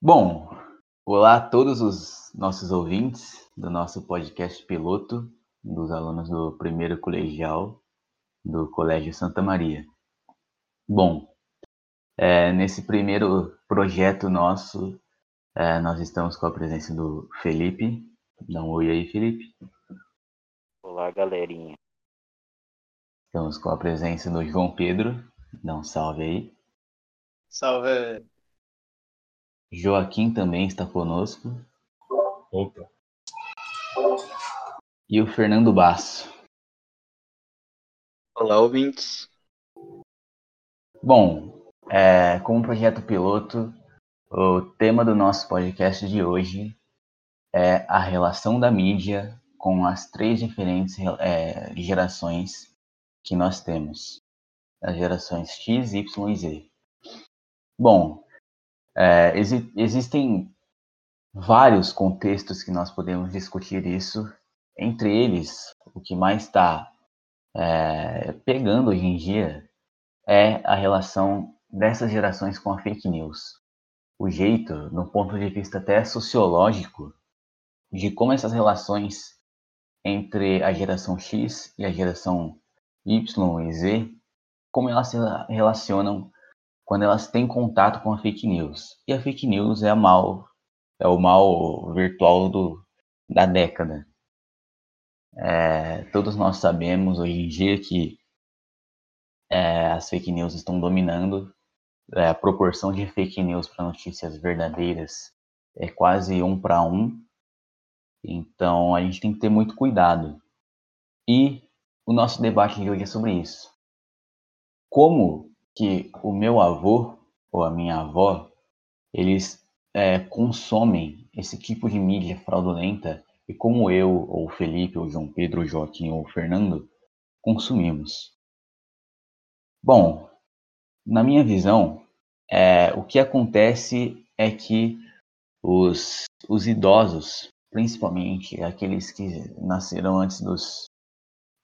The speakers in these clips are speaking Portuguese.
Bom, olá a todos os nossos ouvintes do nosso podcast piloto dos alunos do primeiro colegial do Colégio Santa Maria. Bom, é, nesse primeiro projeto nosso, é, nós estamos com a presença do Felipe. Dá um oi aí, Felipe. Olá, galerinha. Estamos com a presença do João Pedro. Dá um salve aí. Salve. Joaquim também está conosco. Opa. E o Fernando Basso. Olá, ouvintes. Bom, é, como projeto piloto, o tema do nosso podcast de hoje é a relação da mídia com as três diferentes é, gerações que nós temos, as gerações X, Y e Z. Bom, é, exi existem vários contextos que nós podemos discutir isso, entre eles, o que mais está é, pegando hoje em dia é a relação dessas gerações com a fake news. O jeito, no ponto de vista até sociológico, de como essas relações entre a geração X e a geração Y e Z, como elas se relacionam quando elas têm contato com a fake news. E a fake news é, mal, é o mal virtual do, da década. É, todos nós sabemos hoje em dia que é, as fake news estão dominando. É, a proporção de fake news para notícias verdadeiras é quase um para um. Então a gente tem que ter muito cuidado. E o nosso debate de hoje é sobre isso. Como que o meu avô ou a minha avó eles é, consomem esse tipo de mídia fraudulenta e como eu, ou Felipe, ou João Pedro, ou Joaquim, ou Fernando, consumimos. Bom, na minha visão, é, o que acontece é que os, os idosos, principalmente aqueles que nasceram antes dos,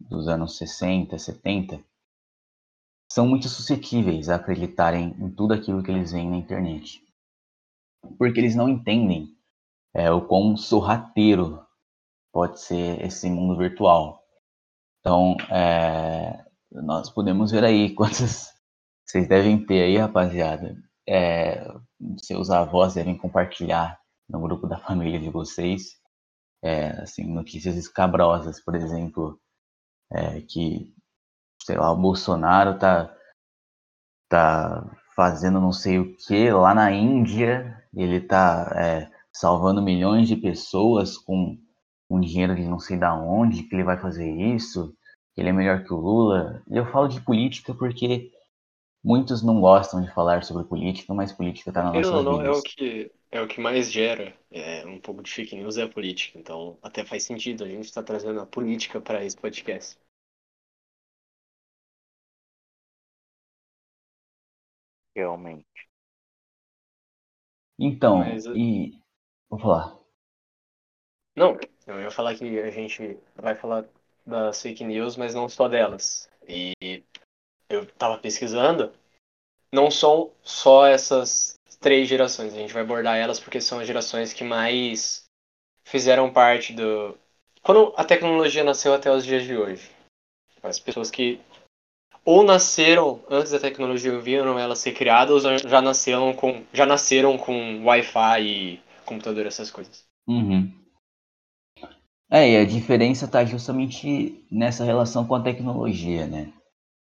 dos anos 60, 70, são muito suscetíveis a acreditarem em tudo aquilo que eles veem na internet. Porque eles não entendem é, o quão sorrateiro pode ser esse mundo virtual. Então, é, nós podemos ver aí quantas vocês devem ter aí, rapaziada. É, seus avós devem compartilhar no grupo da família de vocês, é, assim, notícias escabrosas, por exemplo, é, que, sei lá, o Bolsonaro tá, tá fazendo não sei o que lá na Índia, ele tá é, salvando milhões de pessoas com um dinheiro de não sei da onde, que ele vai fazer isso, que ele é melhor que o Lula. E eu falo de política porque muitos não gostam de falar sobre política, mas política está na nossa vida. Não, é o que é o que mais gera é, um pouco de fake news é a política. Então até faz sentido a gente estar tá trazendo a política para esse podcast. Realmente. Então, mas, e vou falar. Não, eu ia falar que a gente vai falar das fake news, mas não só delas. E eu tava pesquisando, não são só essas três gerações, a gente vai abordar elas porque são as gerações que mais fizeram parte do. Quando a tecnologia nasceu até os dias de hoje. As pessoas que ou nasceram antes da tecnologia viram ela ser criada, ou já nasceram com, já nasceram com Wi-Fi e computador, essas coisas. Uhum. É, e a diferença está justamente nessa relação com a tecnologia, né?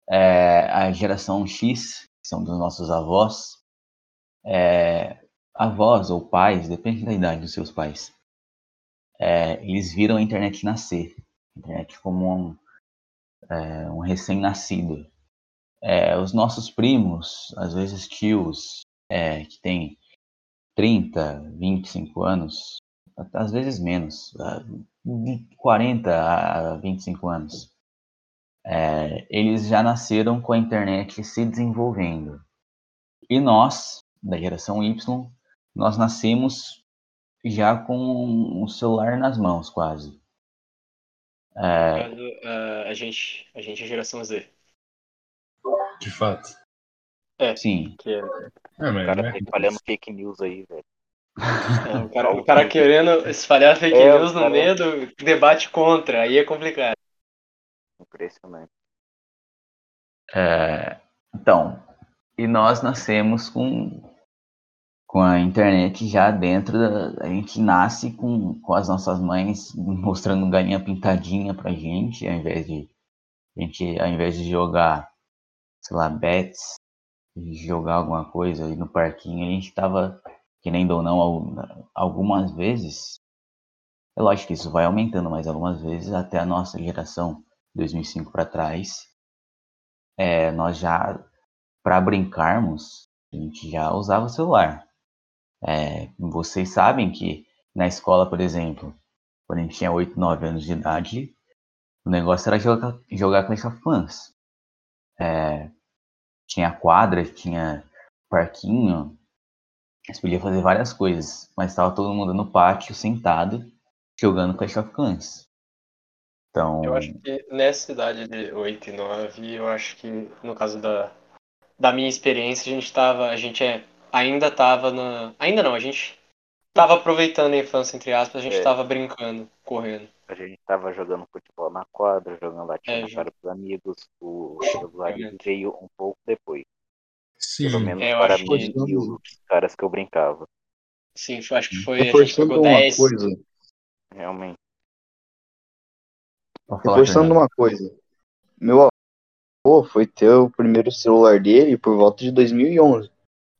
É, a geração X, que são dos nossos avós, é, avós ou pais, depende da idade dos seus pais, é, eles viram a internet nascer, a internet como um, é, um recém-nascido. É, os nossos primos, às vezes tios, é, que têm 30, 25 anos, às vezes menos, de 40 a 25 anos, é, eles já nasceram com a internet se desenvolvendo. E nós, da geração Y, nós nascemos já com o celular nas mãos, quase. É... Uh, a, gente, a gente é geração Z. De fato. É. Sim. Que é... É, mas, o cara tá espalhando fake news aí, velho. É, o, cara, o cara querendo espalhar fake É, news no cara- meio do debate contra, aí é complicado. Impressionante. É, então, e nós nascemos com, com a internet já dentro da. A gente nasce com, com as nossas mães mostrando galinha pintadinha pra gente, ao invés de. A gente, ao invés de jogar, sei lá, bets, jogar alguma coisa aí no parquinho, a gente tava, querendo ou não, al- algumas vezes. É lógico que isso vai aumentando, mas algumas vezes até a nossa geração, 2005 para trás, é, nós já, para brincarmos, a gente já usava celular. É, vocês sabem que na escola, por exemplo, quando a gente tinha 8, 9 anos de idade, o negócio era jogar, jogar Clash of Clans. É, tinha quadra, tinha parquinho, você podia fazer várias coisas, mas estava todo mundo no pátio, sentado, jogando Clash of Clans. Então, Eu acho que nessa idade de 8 e 9, eu acho que no caso da, da minha experiência, a gente tava, a gente é, ainda tava na, ainda não, a gente tava aproveitando a infância entre aspas, a gente É. tava brincando, correndo. A gente tava jogando futebol na quadra, jogando latinha É, cara dos amigos. O celular Realmente. veio um pouco depois. Sim. Pelo menos É, eu para acho mim que- e os caras que eu brincava. Sim, eu acho que foi, a gente uma 10, coisa. Realmente. Reforçando Fernando. uma coisa. Meu avô foi ter o primeiro celular dele por volta de 2011.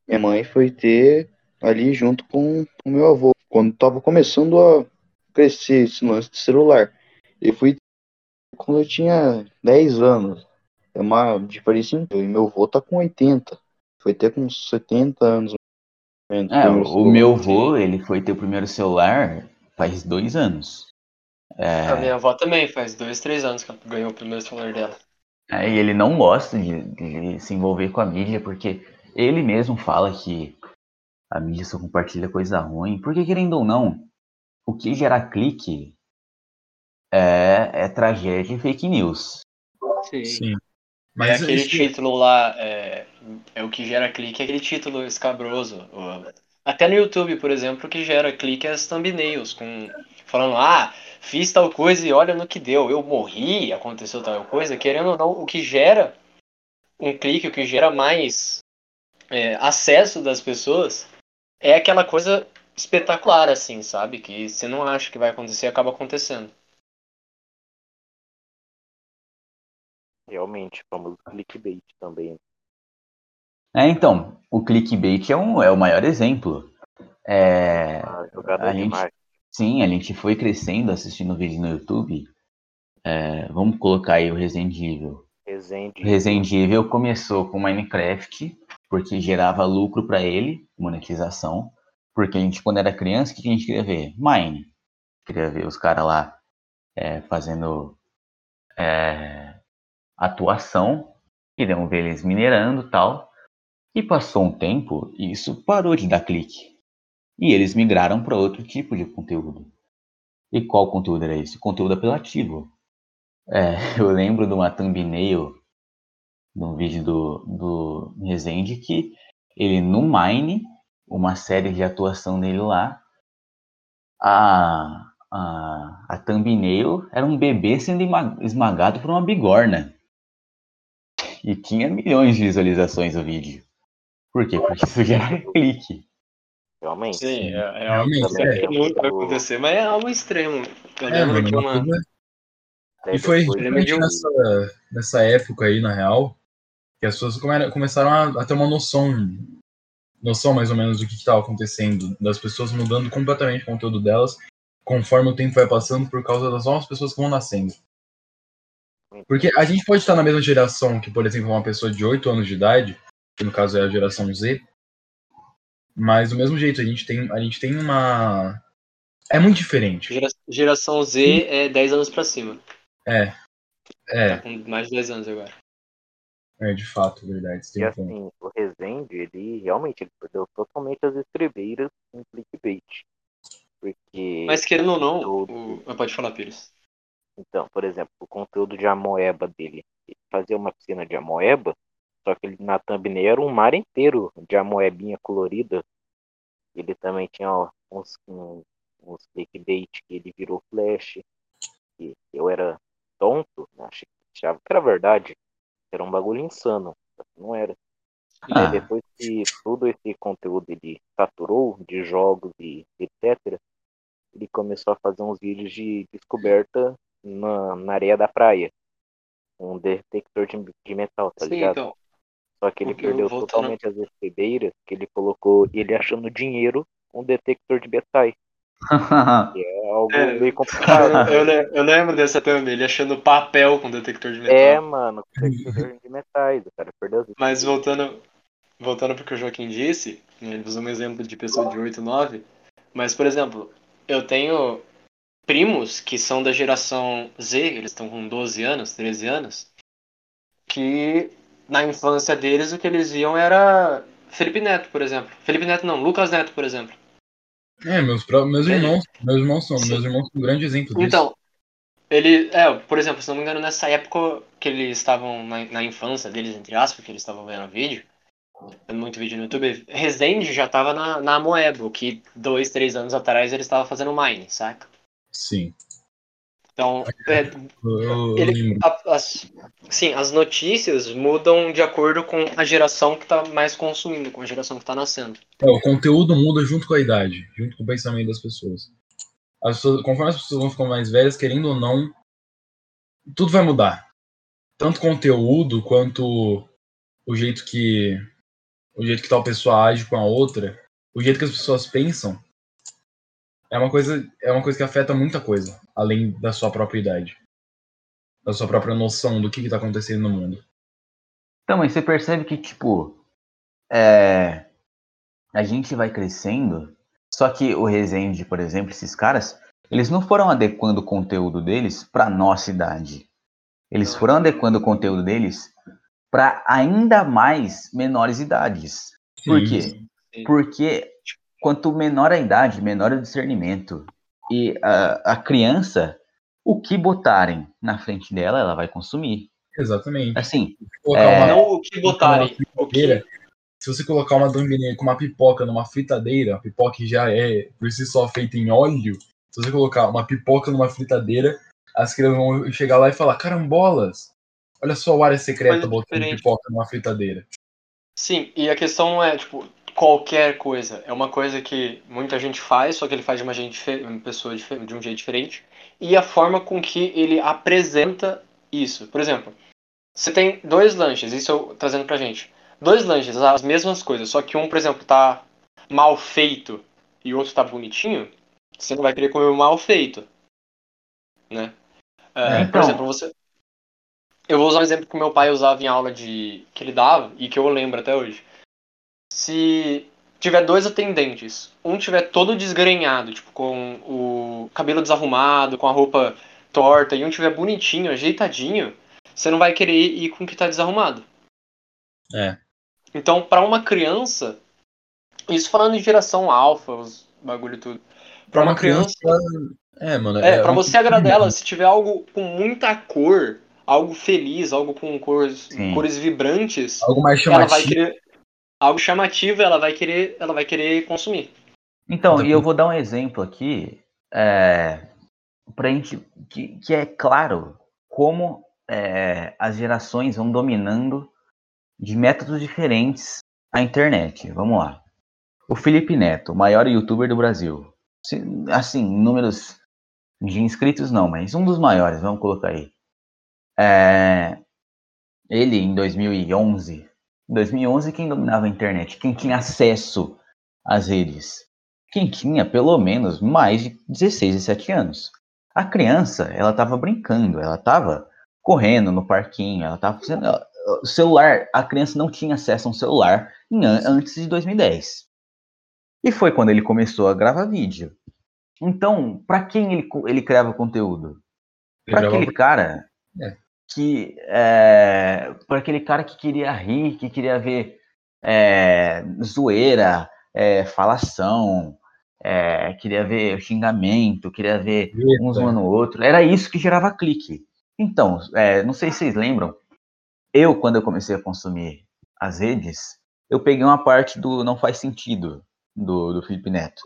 Minha mãe foi ter ali junto com o meu avô, quando tava começando a crescer esse lance de celular. Eu fui quando eu tinha 10 anos. É uma diferença incrível. E meu avô tá com 80. Foi ter com uns 70 anos. É, o meu avô, ele foi ter o primeiro celular faz dois anos. A minha avó também, faz dois, três anos que ela ganhou o primeiro celular dela. É, e ele não gosta de, de se envolver com a mídia, porque ele mesmo fala que a mídia só compartilha coisa ruim. Porque, querendo ou não, o que gera clique é, é tragédia e fake news. Sim. É Mas aquele isso- título lá, é, é o que gera clique, é aquele título escabroso. Até no YouTube, por exemplo, o que gera clique é as thumbnails, com, falando, ah, fiz tal coisa e olha no que deu, eu morri, aconteceu tal coisa. Querendo ou não, o que gera um clique, o que gera mais é, acesso das pessoas é aquela coisa espetacular, assim, sabe? Que você não acha que vai acontecer, acaba acontecendo. Realmente, famoso clickbait também. É, então, o clickbait é, um, é o maior exemplo. É, A gente- marketing. sim, a gente foi crescendo assistindo vídeo no YouTube. É, vamos colocar aí o Resident Evil. Resident Evil começou com Minecraft, porque gerava lucro para ele, monetização. Porque a gente, quando era criança, o que a gente queria ver? Mine. Queria ver os caras lá é, fazendo é, atuação, queriam ver eles minerando tal. E passou um tempo e isso parou de dar clique. E eles migraram para outro tipo de conteúdo. E qual conteúdo era esse? Conteúdo apelativo. É, eu lembro de uma thumbnail num vídeo do, do Rezende que ele no Mine, uma série de atuação dele lá, a, a, a thumbnail era um bebê sendo esmagado por uma bigorna. E tinha milhões de visualizações o vídeo. Por quê? Porque isso gera clique. Realmente. Sim, é, é algo Realmente, que é. sempre nunca vai acontecer, mas é algo extremo. Eu É, mano, que uma E foi justamente um- nessa, nessa época aí, na real, que as pessoas come- começaram a, a ter uma noção, noção mais ou menos do que estava acontecendo, das pessoas mudando completamente o conteúdo delas, conforme o tempo vai passando, por causa das novas pessoas que vão nascendo. Porque a gente pode estar na mesma geração que, por exemplo, uma pessoa de 8 anos de idade, que no caso é a geração Z, mas do mesmo jeito, a gente tem, a gente tem uma. É muito diferente. Gera- Geração Z é 10 anos pra cima. É. É, Tá com mais de 10 anos agora. É de fato, verdade. E assim, o Resende, ele realmente ele perdeu totalmente as estribeiras em clickbait. Porque, Mas querendo ou não, Todo. o... pode falar, Pires. então, por exemplo, o conteúdo de Amoeba dele, ele fazia uma piscina de Amoeba, só que ele, na thumbnail era um mar inteiro de Amoebinha colorida. Ele também tinha ó, uns, um, uns clickbait que ele virou flash. E eu era tonto, né? achava que era verdade. Era um bagulho insano. Não era. Ah. Aí depois que todo esse conteúdo ele saturou de jogos e etc., ele começou a fazer uns vídeos de descoberta na, na areia da praia. Um detector de, de metal, tá Sim, ligado? então. Só que ele perdeu totalmente as estribeiras, que ele colocou ele achando dinheiro um detector de metais. Que é algo É, meio complicado. Eu, le- eu lembro dessa também, ele achando papel com detector de metal. é, mano, detector de metais, o cara perdeu as Mas voltando, voltando pro que o Joaquim disse, né, ele usou um exemplo de pessoa de 8, 9. Mas, por exemplo, eu tenho primos que são da geração Z, eles estão com 12 anos, 13 anos, que na infância deles o que eles viam era Felipe Neto, por exemplo. Felipe Neto não, Lucas Neto, por exemplo. É, meus, meus Ele- irmãos, meus irmãos são, Sim. meus irmãos são um grande exemplo disso. Então, ele, é, por exemplo, se não me engano, nessa época que eles estavam na, na infância deles, entre aspas, que eles estavam vendo vídeo, vendo muito vídeo no YouTube, Resende já tava na, na Moebo, que dois, três anos atrás ele estava fazendo Mine, saca? Sim. Então, é, Ele- a- as, sim, as notícias mudam de acordo com a geração que tá mais consumindo, com a geração que tá nascendo. É, o conteúdo muda junto com a idade, junto com o pensamento das pessoas. As pessoas- conforme as pessoas vão ficando mais velhas, querendo ou não, tudo vai mudar. Tanto conteúdo quanto o jeito que o jeito que tal pessoa age com a outra, o jeito que as pessoas pensam. É uma coisa, é uma coisa que afeta muita coisa, além da sua própria idade. Da sua própria noção do que está acontecendo no mundo. Então, mas você percebe que, tipo, é, a gente vai crescendo, só que o Resende, por exemplo, esses caras, eles não foram adequando o conteúdo deles para nossa idade. Eles foram adequando o conteúdo deles para ainda mais menores idades. Por quê? Sim. Porque quanto menor a idade, menor o discernimento. E a, a criança, o que botarem na frente dela, ela vai consumir. Exatamente. Assim, Colocar É. uma Não o que botarem, o que fritadeira, se você colocar uma domininha com uma pipoca numa fritadeira, a pipoca que já é por si só feita em óleo, se você colocar uma pipoca numa fritadeira, as crianças vão chegar lá e falar: carambolas, olha só o área secreta Coisa botando diferente. pipoca numa fritadeira. Sim, e a questão não é, tipo, qualquer coisa. É uma coisa que muita gente faz, só que ele faz de uma, gente, uma pessoa de um jeito diferente. E a forma com que ele apresenta isso. Por exemplo, você tem dois lanches, isso eu trazendo pra gente. Dois lanches, as mesmas coisas, só que um, por exemplo, tá mal feito e o outro tá bonitinho, você não vai querer comer o mal feito. Né? É, É, Por então- exemplo, você. Eu vou usar um exemplo que meu pai usava em aula de. que ele dava e que eu lembro até hoje. Se tiver dois atendentes, um tiver todo desgrenhado, tipo, com o cabelo desarrumado, com a roupa torta, e um tiver bonitinho, ajeitadinho, você não vai querer ir com o que tá desarrumado. É. Então, pra uma criança, isso falando de geração alfa, os bagulho e tudo. Pra uma criança, É, mano. é, pra um- você agradar ela, se tiver algo com muita cor, algo feliz, algo com cores, Sim. cores vibrantes, Algo mais ela vai chamativo. querer algo chamativo, ela vai querer, ela vai querer consumir. Então, Então, e eu vou dar um exemplo aqui, é, pra gente, que, que é claro como é, as gerações vão dominando de métodos diferentes a internet. Vamos lá. O Felipe Neto, o maior youtuber do Brasil. Se- Assim, números de inscritos não, mas um dos maiores, vamos colocar aí. É, ele, em 2011, em 2011, quem dominava a internet? Quem tinha acesso às redes? quem tinha pelo menos mais de 16, 17 anos. A criança, ela estava brincando, ela estava correndo no parquinho, ela estava fazendo. O celular, a criança não tinha acesso a um celular em an- antes de 2010. E foi quando ele começou a gravar vídeo. Então, para quem ele, ele criava conteúdo? Para aquele cara É. que. É, para aquele cara que queria rir, que queria ver é, zoeira, é, falação, é, queria ver xingamento, queria ver uns Treta. um no outro. Era isso que gerava clique. Então, é, não sei se vocês lembram, eu, quando eu comecei a consumir as redes, eu peguei uma parte do não faz sentido do, do Felipe Neto.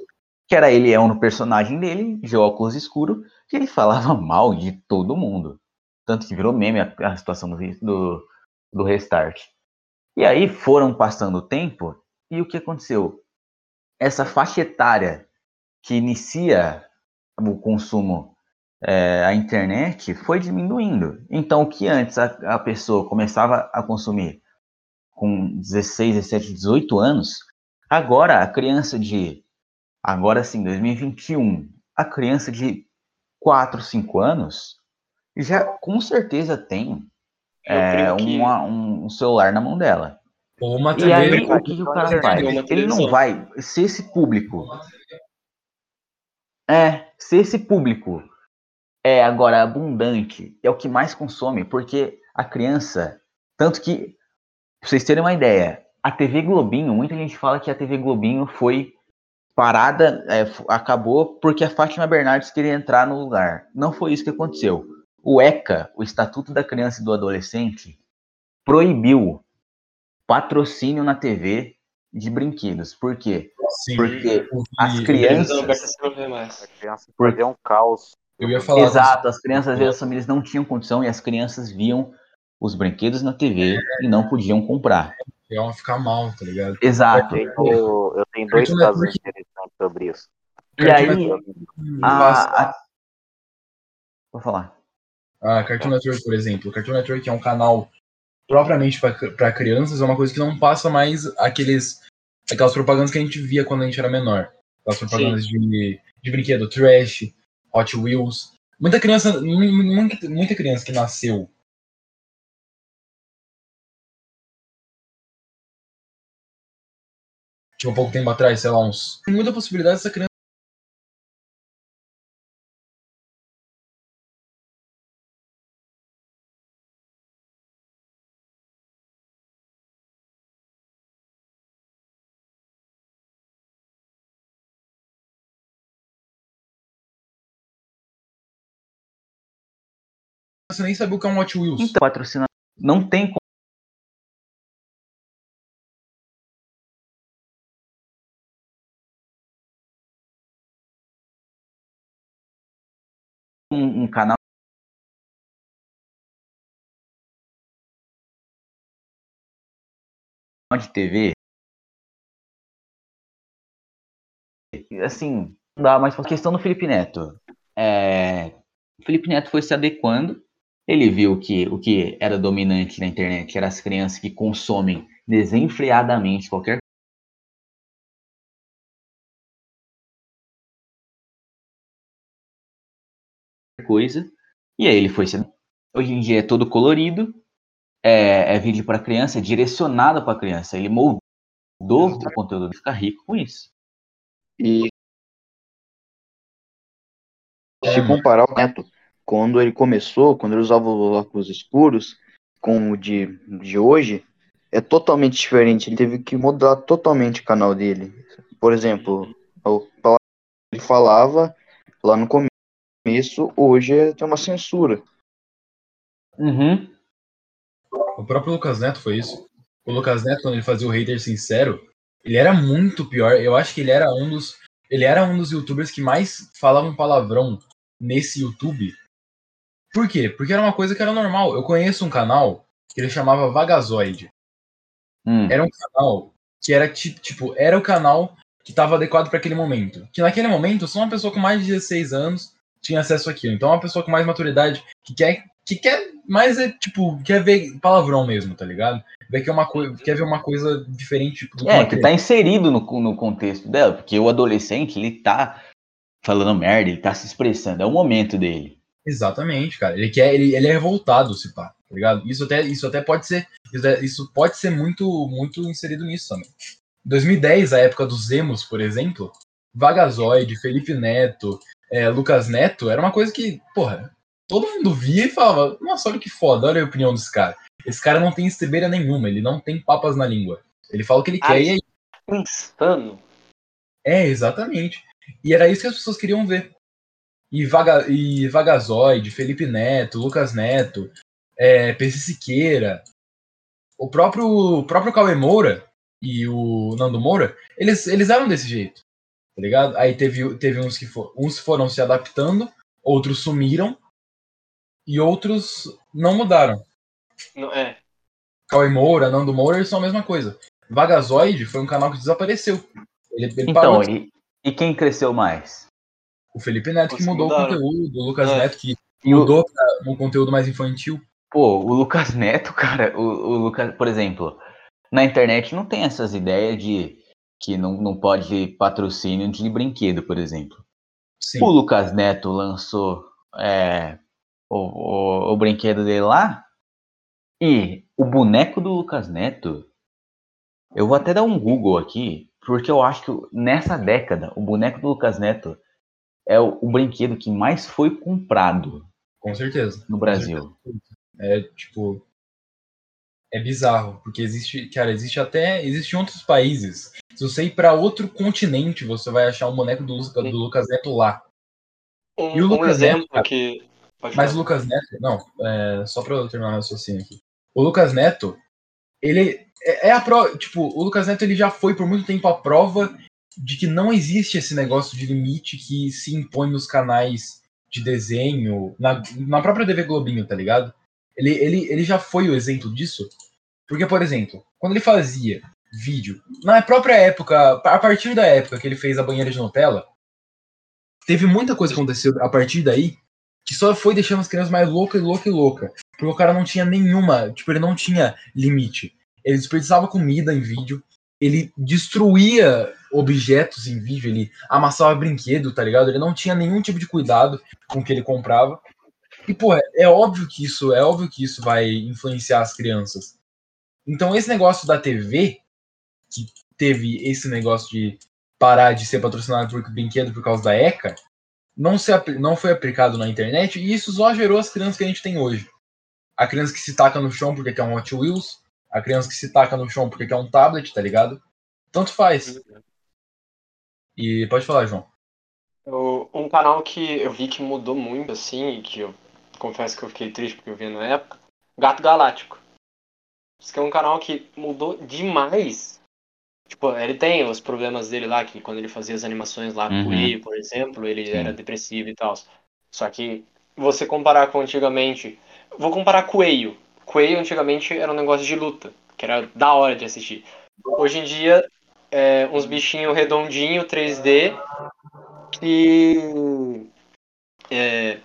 Que era ele é um personagem dele, de óculos escuro, que ele falava mal de todo mundo. Tanto que virou meme a, a situação do, do, do restart. E aí foram passando o tempo, e o que aconteceu? Essa faixa etária que inicia o consumo é, a internet foi diminuindo. Então, o que antes a, a, pessoa começava a consumir com 16, 17, 18 anos, agora a criança de. Agora sim, 2021, a criança de 4, 5 anos já com certeza tem é, uma, um celular na mão dela. Ou uma TV. E aí, o que, que o cara faz? Ele não vai. Se esse público. É, se esse público é agora abundante, é o que mais consome, porque a criança. Tanto que, pra vocês terem uma ideia, a TV Globinho, muita gente fala que a TV Globinho foi parada, é, acabou porque a Fátima Bernardes queria entrar no lugar. Não foi isso que aconteceu. O ECA, o Estatuto da Criança e do Adolescente, proibiu patrocínio na TV de brinquedos. Por quê? Sim, Porque as crianças. A criança perdeu um caos. Eu ia falar Exato, as crianças, às vezes, as famílias não tinham condição e as crianças viam os brinquedos na TV é. e não podiam comprar. Iam ficar mal, tá ligado? Exato. Eu tenho, eu tenho dois casos interessantes sobre isso. E aí, a, a... Vou falar. A Cartoon Network, por exemplo. O Cartoon Network é um canal propriamente para crianças, é uma coisa que não passa mais aqueles aquelas propagandas que a gente via quando a gente era menor. Aquelas propagandas de, de brinquedo trash, Hot Wheels. Muita criança, muita, muita criança que nasceu tipo, um pouco tempo atrás, sei lá, uns. Tem muita possibilidade dessa criança você nem sabe o que é um Hot Wheels. Então, patrocina não tem um, um canal de TV assim dá mais questão do Felipe Neto. É, o Felipe Neto foi se adequando ele viu que o que era dominante na internet eram as crianças que consomem desenfreadamente qualquer coisa. E aí ele foi. Hoje em dia é todo colorido, é, é vídeo para criança, é direcionado para criança. Ele moldou o conteúdo e fica rico com isso. E se comparar o Neto quando ele começou, quando ele usava os óculos escuros, com o de, de hoje, é totalmente diferente. Ele teve que mudar totalmente o canal dele. Por exemplo, ele falava lá no começo, hoje tem uma censura. Uhum. O próprio Lucas Neto foi isso. O Lucas Neto, quando ele fazia o hater sincero, ele era muito pior. Eu acho que ele era um dos. Ele era um dos youtubers que mais falavam palavrão nesse YouTube por quê? Porque era uma coisa que era normal. Eu conheço um canal que ele chamava Vagazoid. Hum. Era um canal que era tipo, era o canal que estava adequado para aquele momento. Que naquele momento, só uma pessoa com mais de 16 anos tinha acesso àquilo. Então, uma pessoa com mais maturidade que quer que quer mais é tipo, quer ver palavrão mesmo, tá ligado? Quer, uma quer ver uma coisa diferente do É, que tá inserido no, no contexto dela, porque o adolescente, ele tá falando merda, ele tá se expressando, é o momento dele. Exatamente, cara. Ele quer, ele, ele é revoltado, se pá, tá ligado? Isso até, isso até pode ser, isso pode ser muito, muito inserido nisso também. 2010, a época dos emos, por exemplo, Vagazoide, Felipe Neto, é, Lucas Neto, era uma coisa que, porra, todo mundo via e falava, nossa, olha que foda, olha a opinião desse cara. Esse cara não tem estribeira nenhuma, ele não tem papas na língua. Ele fala o que ele Ai, quer e aí. Insano. É, exatamente. E era isso que as pessoas queriam ver e, Vaga, e Vagazoide, Felipe Neto, Lucas Neto, é, PC Siqueira, o próprio, o próprio Cauê Moura, e o Nando Moura, eles, eles eram desse jeito, tá ligado? Aí teve, teve uns que for, uns foram se adaptando, outros sumiram e outros não mudaram. Não, é. Cauê Moura, Nando Moura, eles são a mesma coisa. Vagazoide foi um canal que desapareceu. Ele, ele Então, parou. e, e quem cresceu mais? O Felipe Neto que que mudou o mudaram. conteúdo, o Lucas É. Neto que E o, mudou para um conteúdo mais infantil. pô, o Lucas Neto, cara, o, o Lucas, por exemplo, na internet não tem essas ideias de que não, não pode patrocínio de brinquedo, por exemplo. Sim. O Lucas Neto lançou é, o, o, o brinquedo dele lá e o boneco do Lucas Neto. Eu vou até dar um Google aqui, porque eu acho que nessa década o boneco do Lucas Neto é o, o brinquedo que mais foi comprado Com certeza. no Brasil. É tipo. É bizarro, porque existe, cara, existe até. Existe em outros países. Se você ir pra outro continente, você vai achar um boneco do, Lucas- do Lucas Neto lá. Um, E o um Lucas exemplo Neto, que. Mas o. Lucas Neto, não, é, só pra eu terminar o raciocínio aqui. O Lucas Neto, ele é, é a prova, tipo, o Lucas Neto ele já foi por muito tempo a prova de que não existe esse negócio de limite que se impõe nos canais de desenho, na, na própria TV Globinho, tá ligado? Ele, ele, ele já foi o exemplo disso. Porque, por exemplo, quando ele fazia vídeo, na própria época, a partir da época que ele fez a banheira de Nutella, teve muita coisa que aconteceu a partir daí que só foi deixando as crianças mais louca e louca e louca. Porque o cara não tinha nenhuma, tipo, ele não tinha limite. Ele desperdiçava comida em vídeo, ele destruía objetos em vídeo, ele amassava brinquedo, tá ligado? Ele não tinha nenhum tipo de cuidado com o que ele comprava. E, pô, é, óbvio que isso, é óbvio que isso vai influenciar as crianças. Então, esse negócio da TV, que teve esse negócio de parar de ser patrocinado por brinquedo por causa da ECA, não, se, não foi aplicado na internet e isso só gerou as crianças que a gente tem hoje. A criança que se taca no chão porque quer um Hot Wheels, a criança que se taca no chão porque quer um tablet, tá ligado? Tanto faz. E pode falar, João. O- Um canal que eu vi que mudou muito, assim, e que eu confesso que eu fiquei triste porque eu vi na época, Gato Galáctico. Isso que é um canal que mudou demais. Tipo, ele tem os problemas dele lá, que quando ele fazia as animações lá Uhum. com ele, por exemplo, ele Sim. era depressivo e tal. Só que você comparar com antigamente. Vou comparar Coelho. Coelho antigamente era um negócio de luta, que era da hora de assistir. Hoje em dia, é uns bichinhos redondinhos, 3D, que. É,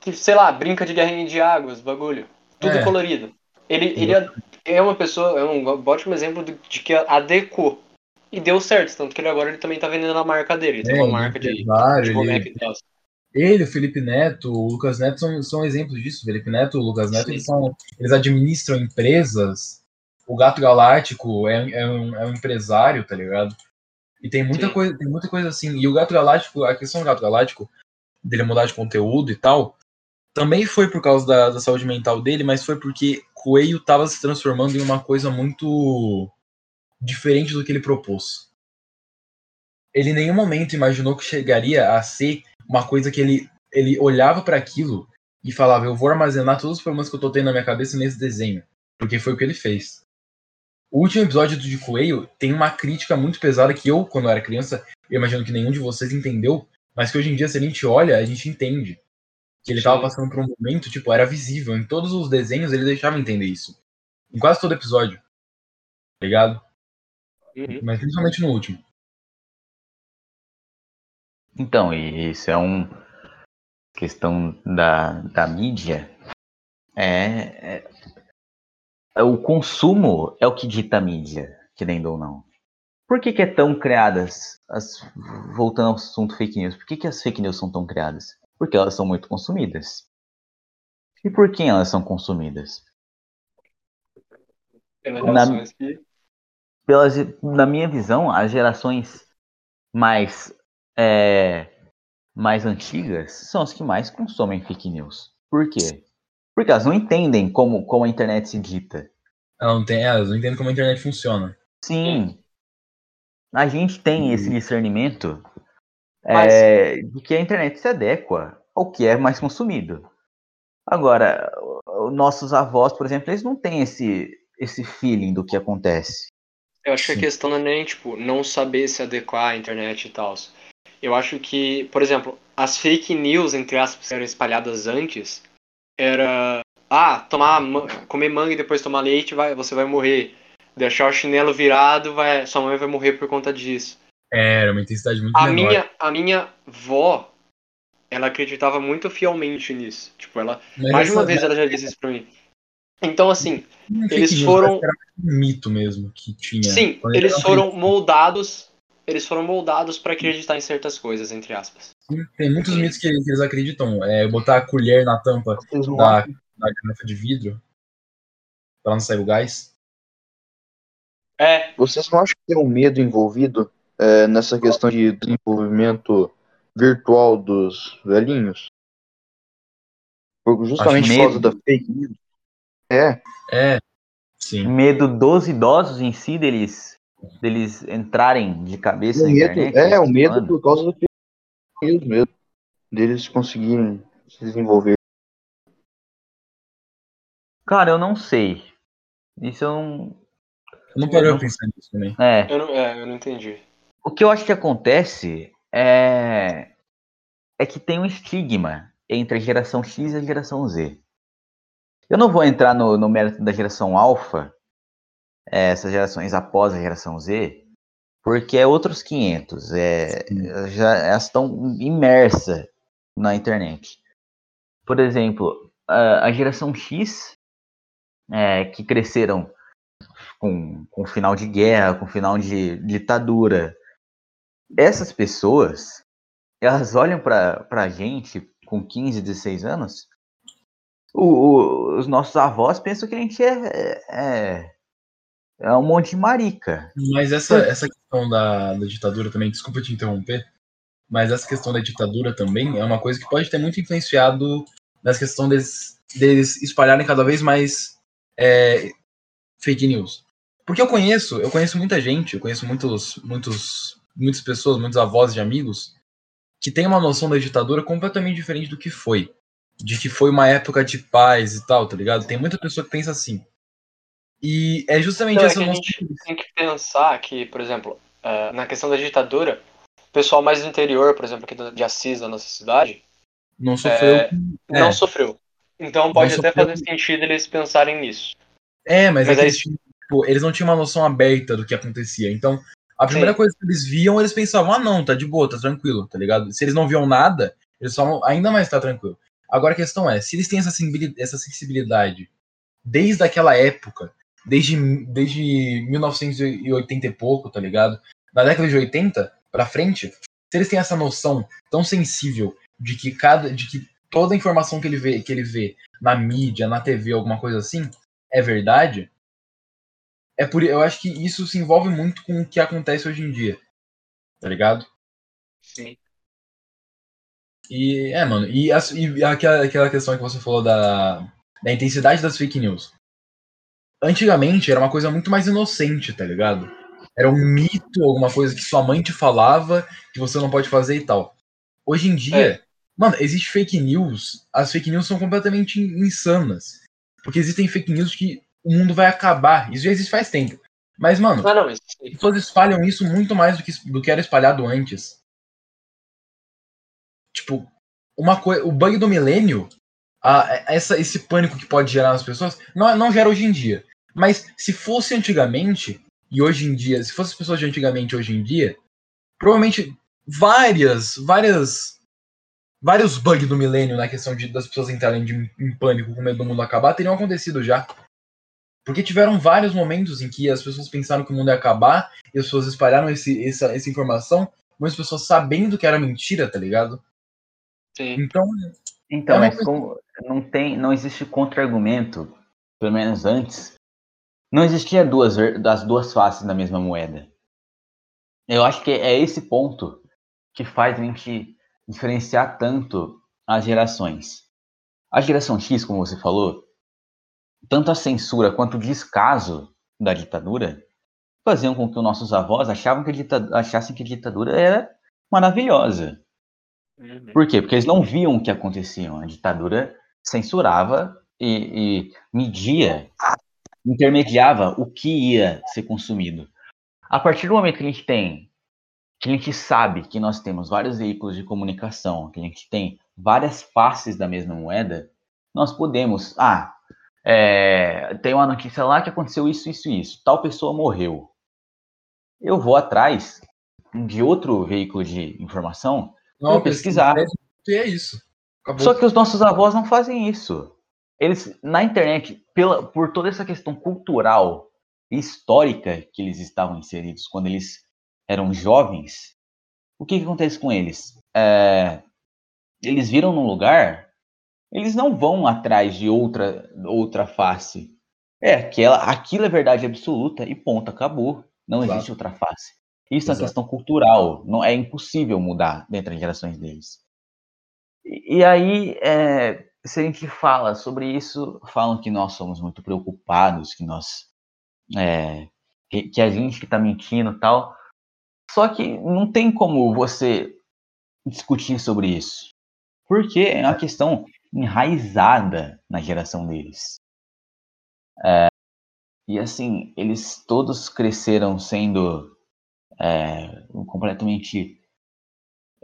que, sei lá, brinca de guerrinha de águas, bagulho. Tudo É. colorido. Ele, ele é- é uma pessoa, é um ótimo exemplo de, de que adequou. E deu certo, tanto que ele agora ele também tá vendendo a marca dele. Ele tem É, uma ele marca de, de ele- boneco e tal. Ele, o Felipe Neto, o Lucas Neto são, são exemplos disso. Felipe Neto e o Lucas Neto, Sim. eles, são, eles administram empresas. O Gato Galáctico é, é, um, é um empresário, tá ligado? E tem muita, Sim. coisa, tem muita coisa assim. E o Gato Galáctico, a questão do Gato Galáctico, dele mudar de conteúdo e tal, também foi por causa da, da saúde mental dele, mas foi porque Coelho tava se transformando em uma coisa muito diferente do que ele propôs. Ele em nenhum momento imaginou que chegaria a ser uma coisa que ele, ele olhava para aquilo e falava: Eu vou armazenar todos os problemas que eu tô tendo na minha cabeça nesse desenho. Porque foi o que ele fez. O último episódio do de Coelho tem uma crítica muito pesada que eu, quando eu era criança, eu imagino que nenhum de vocês entendeu, mas que hoje em dia, se a gente olha, a gente entende. Que ele tava Sim. passando por um momento, tipo, era visível. Em todos os desenhos ele deixava entender isso. Em quase todo episódio. Tá ligado? Uhum. Mas principalmente no último. Então, e isso é um questão da, da mídia. É- é o consumo é o que dita a mídia, querendo ou não. Por que, que é tão criadas as voltando ao assunto fake news? Por que, que as fake news são tão criadas? Porque elas são muito consumidas. E por quem elas são consumidas? Pelas Na- que- pelas, na minha visão, as gerações mais, é, mais antigas são as que mais consomem fake news. Por quê? Porque elas não entendem como, como a internet se dita. Ela não tem, elas não entendem como a internet funciona. Sim. A gente tem esse discernimento Mas- é, de que a internet se adequa ao que é mais consumido. Agora, nossos avós, por exemplo, eles não têm esse, esse feeling do que acontece. Eu acho que Sim. a questão não é nem, tipo, não saber se adequar à internet e tal. Eu acho que, por exemplo, as fake news, entre aspas, que eram espalhadas antes, era. Ah, tomar, ma- comer manga e depois tomar leite, vai, você vai morrer. Deixar o chinelo virado, vai, sua mãe vai morrer por conta disso. É, Era uma intensidade muito A menor. minha, a minha vó, ela acreditava muito fielmente nisso. Tipo, ela. Mas mais de uma essa- vez ela já disse isso pra mim. Então, assim, eles foram- Era um mito mesmo que tinha. sim, eles foram moldados. Eles foram moldados pra acreditar em certas coisas, entre aspas. fake- Tem muitos mitos que, eles acreditam. É, botar a colher na tampa da, acham- da garrafa de vidro pra não sair o gás. É, Vocês não acham que tem um medo envolvido é, nessa questão de desenvolvimento virtual dos velhinhos? Justamente por causa da fake news. É, É, sim. Medo dos idosos em si, deles, deles entrarem de cabeça o na medo, internet. é, o medo por causa da fake mesmo. Deles conseguirem se desenvolver. Cara, eu não sei. Isso eu não. Eu não parei não- pra pensar nisso também. É. eu não, é, eu não entendi. O que eu acho que acontece é. É que tem um estigma entre a geração X e a geração Z. Eu não vou entrar no, no mérito da geração Alpha, é, essas gerações após a geração Z, porque é outros 500. É, já, elas estão imersas na internet. Por exemplo, a, a geração X, é, que cresceram com, com final de guerra, com final de ditadura, essas pessoas, elas olham pra, pra gente com 15, 16 anos, o- o- os nossos avós pensam que a gente é, é, é um monte de marica. Mas essa, essa questão da, da ditadura também, desculpa te interromper, mas essa questão da ditadura também é uma coisa que pode ter muito influenciado nessa questão deles, deles espalharem cada vez mais é, fake news. Porque eu conheço, eu conheço muita gente, eu conheço muitos, muitos, muitas pessoas, muitos avós de amigos, que tem uma noção da ditadura completamente diferente do que foi. De que foi uma época de paz e tal, tá ligado? Tem muita pessoa que pensa assim. E é justamente é essa que a gente tem que pensar que, por exemplo, eh, na questão da ditadura, o pessoal mais do interior, por exemplo, aqui de Assis, da nossa cidade, Não sofreu. É, É. não sofreu. Então pode Não até sofreu. fazer sentido eles pensarem nisso. É, mas, Mas é que aí- eles, tinham, tipo, eles não tinham uma noção aberta do que acontecia. Então, a primeira Sim. coisa que eles viam, eles pensavam, ah, não, tá de boa, tá tranquilo, tá ligado? Se eles não viam nada, eles falam, ainda mais tá tranquilo. Agora a questão é, se eles têm essa sensibilidade desde aquela época, desde, desde 1980 e pouco, tá ligado? Na década de 80 pra frente, se eles têm essa noção tão sensível de que cada, de que toda a informação que ele vê, que ele vê na mídia, na TV, alguma coisa assim, é verdade, é por eu acho que isso se envolve muito com o que acontece hoje em dia. Tá ligado? Sim. E é, mano, e, as- e aquela, aquela questão que você falou da, da intensidade das fake news. Antigamente era uma coisa muito mais inocente, tá ligado? Era um mito, alguma coisa que sua mãe te falava que você não pode fazer e tal. Hoje em dia, mano, existe fake news. As fake news são completamente insanas. Porque existem fake news que o mundo vai acabar. Isso já existe faz tempo. Mas, mano, Ah, não, isso as pessoas espalham isso muito mais do que, do que era espalhado antes. Tipo, uma coisa. O bug do milênio, a- essa, esse pânico que pode gerar nas pessoas, não, não gera hoje em dia. Mas se fosse antigamente, e hoje em dia, se fosse as pessoas de antigamente hoje em dia, provavelmente várias, várias. Vários bugs do milênio na questão de, das pessoas entrarem de, em pânico com medo do mundo acabar teriam acontecido já. Porque tiveram vários momentos em que as pessoas pensaram que o mundo ia acabar e as pessoas espalharam esse, essa, essa informação, muitas pessoas sabendo que era mentira, tá ligado? sim. Então, Então, É mas como não tem, não existe contra-argumento, pelo menos antes, não existia duas das duas faces da mesma moeda. Eu acho que é esse ponto que faz a gente diferenciar tanto as gerações. A geração X, como você falou, tanto a censura quanto o descaso da ditadura faziam com que os nossos avós achavam que a dita- achassem que a ditadura era maravilhosa. Uhum. Por quê? Porque eles não viam o que acontecia. A ditadura censurava e, e media, intermediava o que ia ser consumido. A partir do momento que a gente tem, que a gente sabe que nós temos vários veículos de comunicação, que a gente tem várias faces da mesma moeda, nós podemos, ah, é, tem uma notícia lá que aconteceu isso, isso, isso, tal pessoa morreu. Eu vou atrás de outro veículo de informação para pesquisar. É isso. Acabou. Só que os nossos avós não fazem isso. Eles, na internet, pela, por toda essa questão cultural e histórica que eles estavam inseridos quando eles eram jovens, o que, que acontece com eles? É, eles viram num lugar, eles não vão atrás de outra, outra face. É, aquela, aquilo é verdade absoluta e ponto, acabou. Não claro. existe outra face. Isso Exato. é uma questão cultural, não é impossível mudar dentro das gerações deles. E, aí, é, se a gente fala sobre isso, falam que nós somos muito preocupados, que nós é, que, que, a gente que está mentindo tal. Só que não tem como você discutir sobre isso, porque é uma questão enraizada na geração deles. É, e assim, eles todos cresceram sendo é, completamente.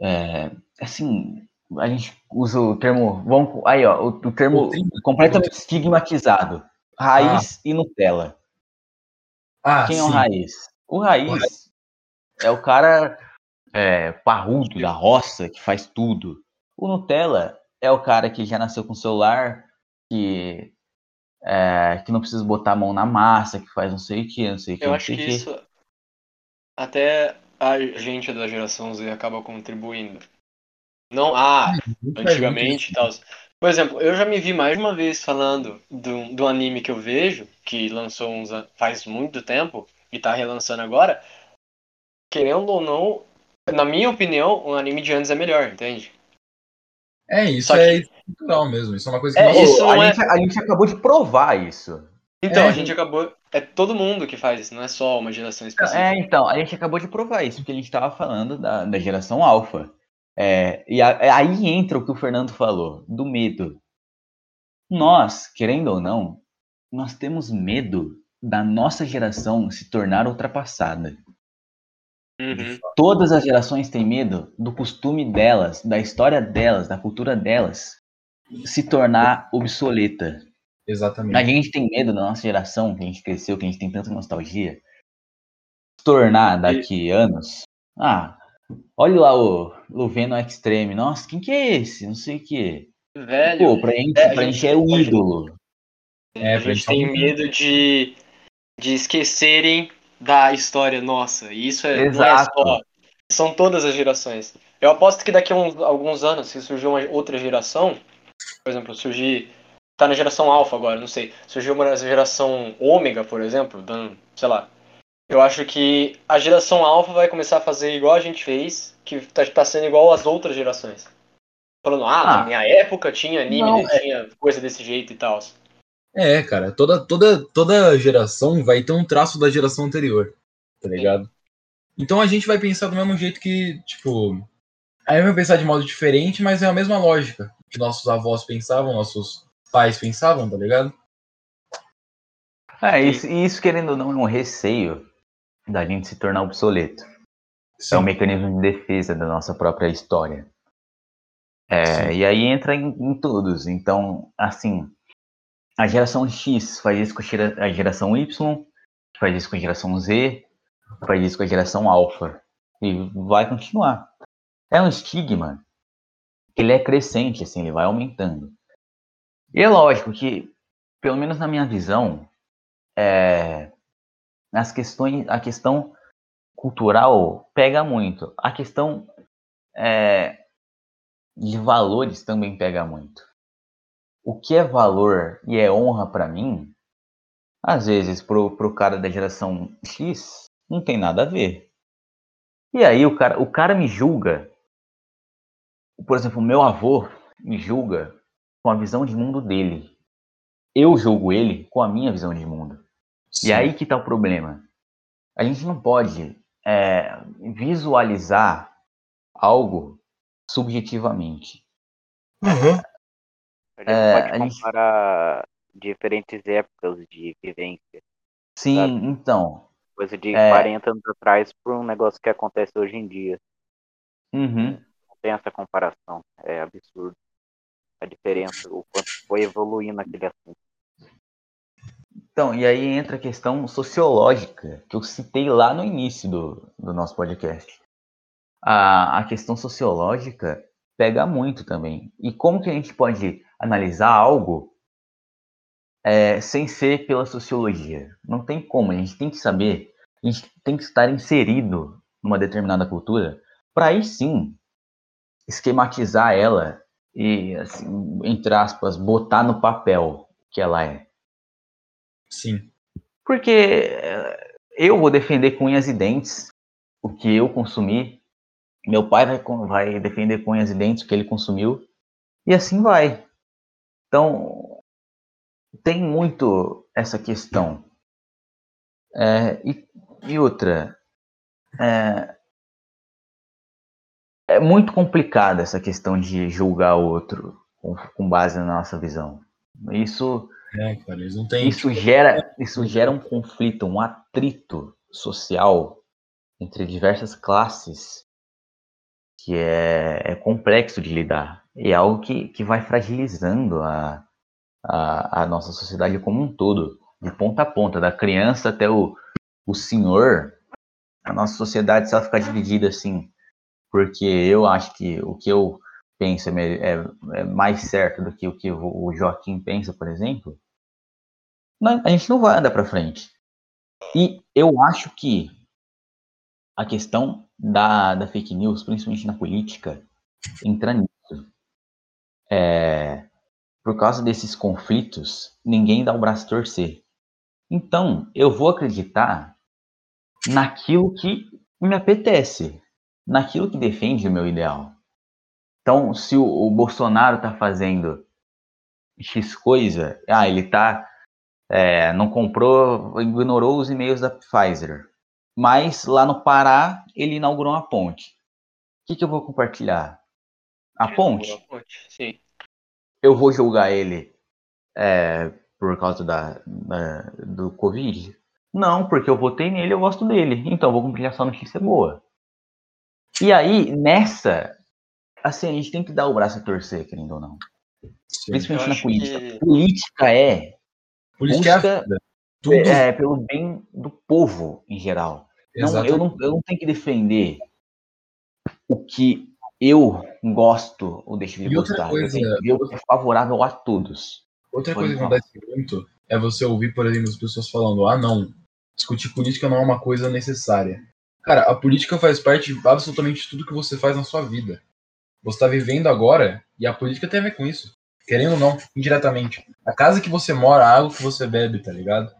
É, assim, a gente usa o termo. Vamos, aí, ó, o, o termo completamente estigmatizado: raiz ah. e Nutella. Ah, Quem sim. é o raiz? O raiz é o cara é, parrudo da roça que faz tudo. O Nutella é o cara que já nasceu com celular, que, é, que não precisa botar a mão na massa, que faz não sei o que, não sei o que. Eu acho que, que isso até a gente da geração Z acaba contribuindo. Não, ah, antigamente e tal. Por exemplo, eu já me vi mais uma vez falando do, do anime que eu vejo, que lançou uns, faz muito tempo e tá relançando agora. Querendo ou não, na minha opinião, um anime de antes é melhor, entende? É, isso Só é cultural mesmo. Isso é uma coisa que é, nós... isso a, é... gente, a gente acabou de provar isso. Então, é. a gente acabou. É todo mundo que faz isso, não é só uma geração específica. É, então, a gente acabou de provar isso, porque a gente estava falando da, da geração alfa. É, e a, é, aí entra o que o Fernando falou, do medo. Nós, querendo ou não, nós temos medo da nossa geração se tornar ultrapassada. Uhum. Todas as gerações têm medo do costume delas, da história delas, da cultura delas se tornar obsoleta. Exatamente. A gente tem medo da nossa geração, que a gente cresceu, que a gente tem tanta nostalgia, se tornar daqui e... anos. Ah, olha lá o Luveno Extreme. Nossa, quem que é esse? Não sei o que. Velho. Pô, pra gente, é, pra gente, é o ídolo. É, a gente tem medo de, de esquecerem da história nossa. E isso é, não é só. São todas as gerações. Eu aposto que daqui a uns, alguns anos, se surgir uma outra geração, por exemplo, surgir tá na geração alfa agora, não sei. Surgiu uma geração ômega, por exemplo, dando, sei lá. Eu acho que a geração alfa vai começar a fazer igual a gente fez, que tá, tá sendo igual às outras gerações. Falando, ah, ah na minha época tinha anime, não, é tinha é... coisa desse jeito e tal. É, cara, toda, toda, toda geração vai ter um traço da geração anterior, tá ligado? Sim. Então a gente vai pensar do mesmo jeito que, tipo. Aí vai pensar de modo diferente, mas é a mesma lógica que nossos avós pensavam, nossos pais pensavam, tá ligado? É, isso, isso querendo ou não é um receio da gente se tornar obsoleto. Sim. É um mecanismo de defesa da nossa própria história. É, e aí entra em, em, todos. Então, assim, a geração X faz isso com a geração Y, faz isso com a geração Z, faz isso com a geração Alpha. E vai continuar. É um estigma. Ele é crescente, assim, ele vai aumentando. E é lógico que, pelo menos na minha visão, é, as questões, a questão cultural pega muito. A questão é, de valores também pega muito. O que é valor e é honra para mim, às vezes pro, pro cara da geração X não tem nada a ver. E aí o cara, o cara me julga. Por exemplo, meu avô me julga com a visão de mundo dele. Eu julgo ele com a minha visão de mundo. Sim. E aí que tá o problema. A gente não pode é, visualizar algo subjetivamente. Uhum. A gente é, pode comparar gente... diferentes épocas de vivência. Sim, sabe? então. Coisa de É. 40 anos atrás para um negócio que acontece hoje em dia. Uhum. Não tem essa comparação. É absurdo. A diferença, o quanto foi evoluindo aquele assunto. Então, e aí entra a questão sociológica, que eu citei lá no início do, do nosso podcast. A, a questão sociológica pega muito também. E como que a gente pode analisar algo é, sem ser pela sociologia? Não tem como, a gente tem que saber, a gente tem que estar inserido numa determinada cultura para aí sim esquematizar ela e, assim, entre aspas, botar no papel que ela é. Sim. Porque eh, eu vou defender com unhas e dentes o que eu consumi, meu pai vai, vai defender com unhas e dentes o que ele consumiu, e assim vai. Então, tem muito essa questão. É, e, e outra, é, é muito complicada essa questão de julgar o outro com, com base na nossa visão. Isso É, cara, eles não têm. isso gera, isso gera um conflito, um atrito social entre diversas classes que é, é complexo de lidar. E é algo que, que vai fragilizando a, a, a nossa sociedade como um todo, de ponta a ponta, da criança até o, o senhor. A nossa sociedade, se ela ficar dividida assim, porque eu acho que o que eu penso é, é- é mais certo do que o que o Joaquim pensa, por exemplo, a gente não vai andar para frente. E eu acho que a questão da, da fake news, principalmente na política, entra nisso. É, por causa desses conflitos, ninguém dá o braço a torcer. Então, eu vou acreditar naquilo que me apetece, naquilo que defende o meu ideal. Então, se o, o Bolsonaro está fazendo X coisa, ah, ele tá é, não comprou, ignorou os e-mails da Pfizer. Mas lá no Pará, ele inaugurou uma ponte. O que, que eu vou compartilhar? A ponte? A ponte, sim. Eu vou julgar ele é, por causa da, da- do Covid? Não, porque eu votei nele, eu gosto dele. Então eu vou compartilhar só notícia boa. E aí, nessa, assim, a gente tem que dar o braço a torcer, querendo ou não. Sim. Principalmente na política. que- Política é Política é a busca- vida. Tudo. é, pelo bem do povo em geral. Não, eu, não, eu não tenho que defender o que eu gosto ou deixo de E outra gostar. coisa- eu tenho que ver que é favorável a todos. Outra Pode coisa que acontece muito é você ouvir, por exemplo, as pessoas falando: ah, não, discutir política não é uma coisa necessária. Cara, a política faz parte de absolutamente tudo que você faz na sua vida. Você tá vivendo agora e a política tem a ver com isso. Querendo ou não, indiretamente. A casa que você mora, a água que você bebe, tá ligado?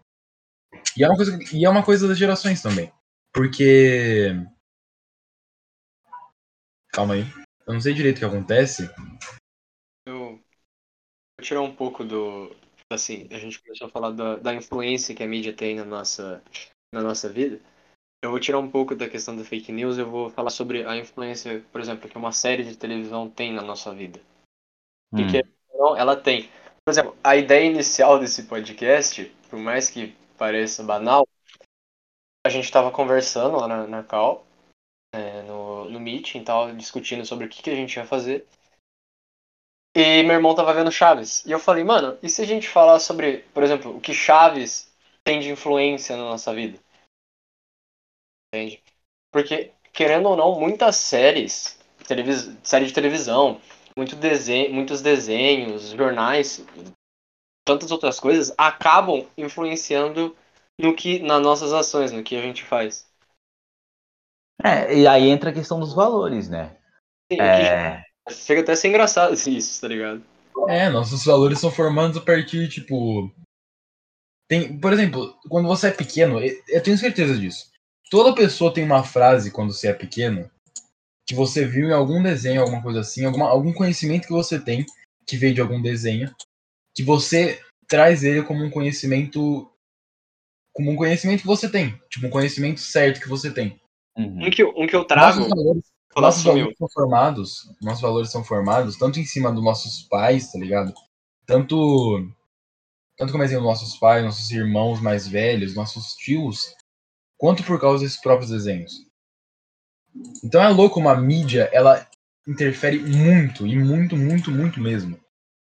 E é uma coisa, e é uma coisa das gerações também. Porque. Calma aí. Eu não sei direito o que acontece. Eu vou tirar um pouco do. Assim, a gente começou a falar da, da influência que a mídia tem na nossa, na nossa vida. Eu vou tirar um pouco da questão da fake news, eu vou falar sobre a influência, por exemplo, que uma série de televisão tem na nossa vida. E Hum. que não, ela tem. Por exemplo, a ideia inicial desse podcast, por mais que pareça banal, a gente estava conversando lá na, na Cal, é, no, no meeting tal, discutindo sobre o que, que a gente ia fazer. E meu irmão tava vendo Chaves. E eu falei, mano, e se a gente falar sobre, por exemplo, o que Chaves tem de influência na nossa vida? Entende? Porque, querendo ou não, muitas séries, televis... série de televisão, muito desenho, muitos desenhos, jornais, tantas outras coisas, acabam influenciando no que, nas nossas ações, no que a gente faz. É, e aí entra a questão dos valores, né? Sim, É, Chega até a ser engraçado isso, tá ligado? É, nossos valores são formados a partir, tipo. Tem, por exemplo, quando você é pequeno, eu tenho certeza disso. Toda pessoa tem uma frase quando você é pequeno que você viu em algum desenho, alguma coisa assim, alguma, algum conhecimento que você tem que veio de algum desenho, que você traz ele como um conhecimento. Como um conhecimento que você tem. Tipo, um conhecimento certo que você tem. uhum. Um que, eu- um que eu trago. Nossos valores, nossos valores são formados, nossos valores são formados tanto em cima dos nossos pais, tá ligado? Tanto tanto como exemplo nossos pais, nossos irmãos mais velhos, nossos tios, quanto por causa desses próprios desenhos. Então é louco uma mídia, ela interfere muito, e muito, muito, muito mesmo,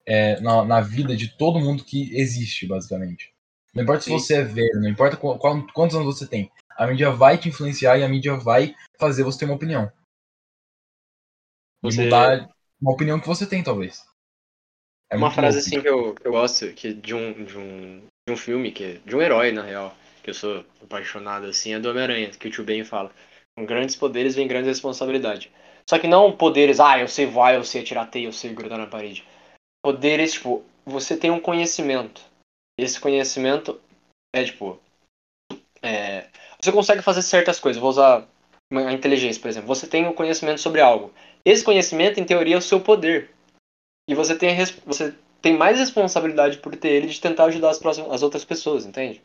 é, na, na, vida de todo mundo que existe, basicamente. Não importa Sim. se você é velho, não importa qual, qual, quantos anos você tem, a mídia vai te influenciar e a mídia vai fazer você ter uma opinião. Você... E mudar uma opinião que você tem, talvez. É uma frase louco. assim que eu, eu gosto que de um, de um de um filme que de um herói na real que eu sou apaixonado assim é do Homem-Aranha que o tio Ben fala com grandes poderes vem grande responsabilidade só que não poderes ah eu sei voar eu sei atirar teia eu sei grudar na parede. Poderes tipo você tem um conhecimento. Esse conhecimento é tipo é, você consegue fazer certas coisas. Vou usar a inteligência por exemplo. Você tem um conhecimento sobre algo. Esse conhecimento em teoria é o seu poder. E você tem, você tem mais responsabilidade por ter ele de tentar ajudar as, próximas, as outras pessoas, entende?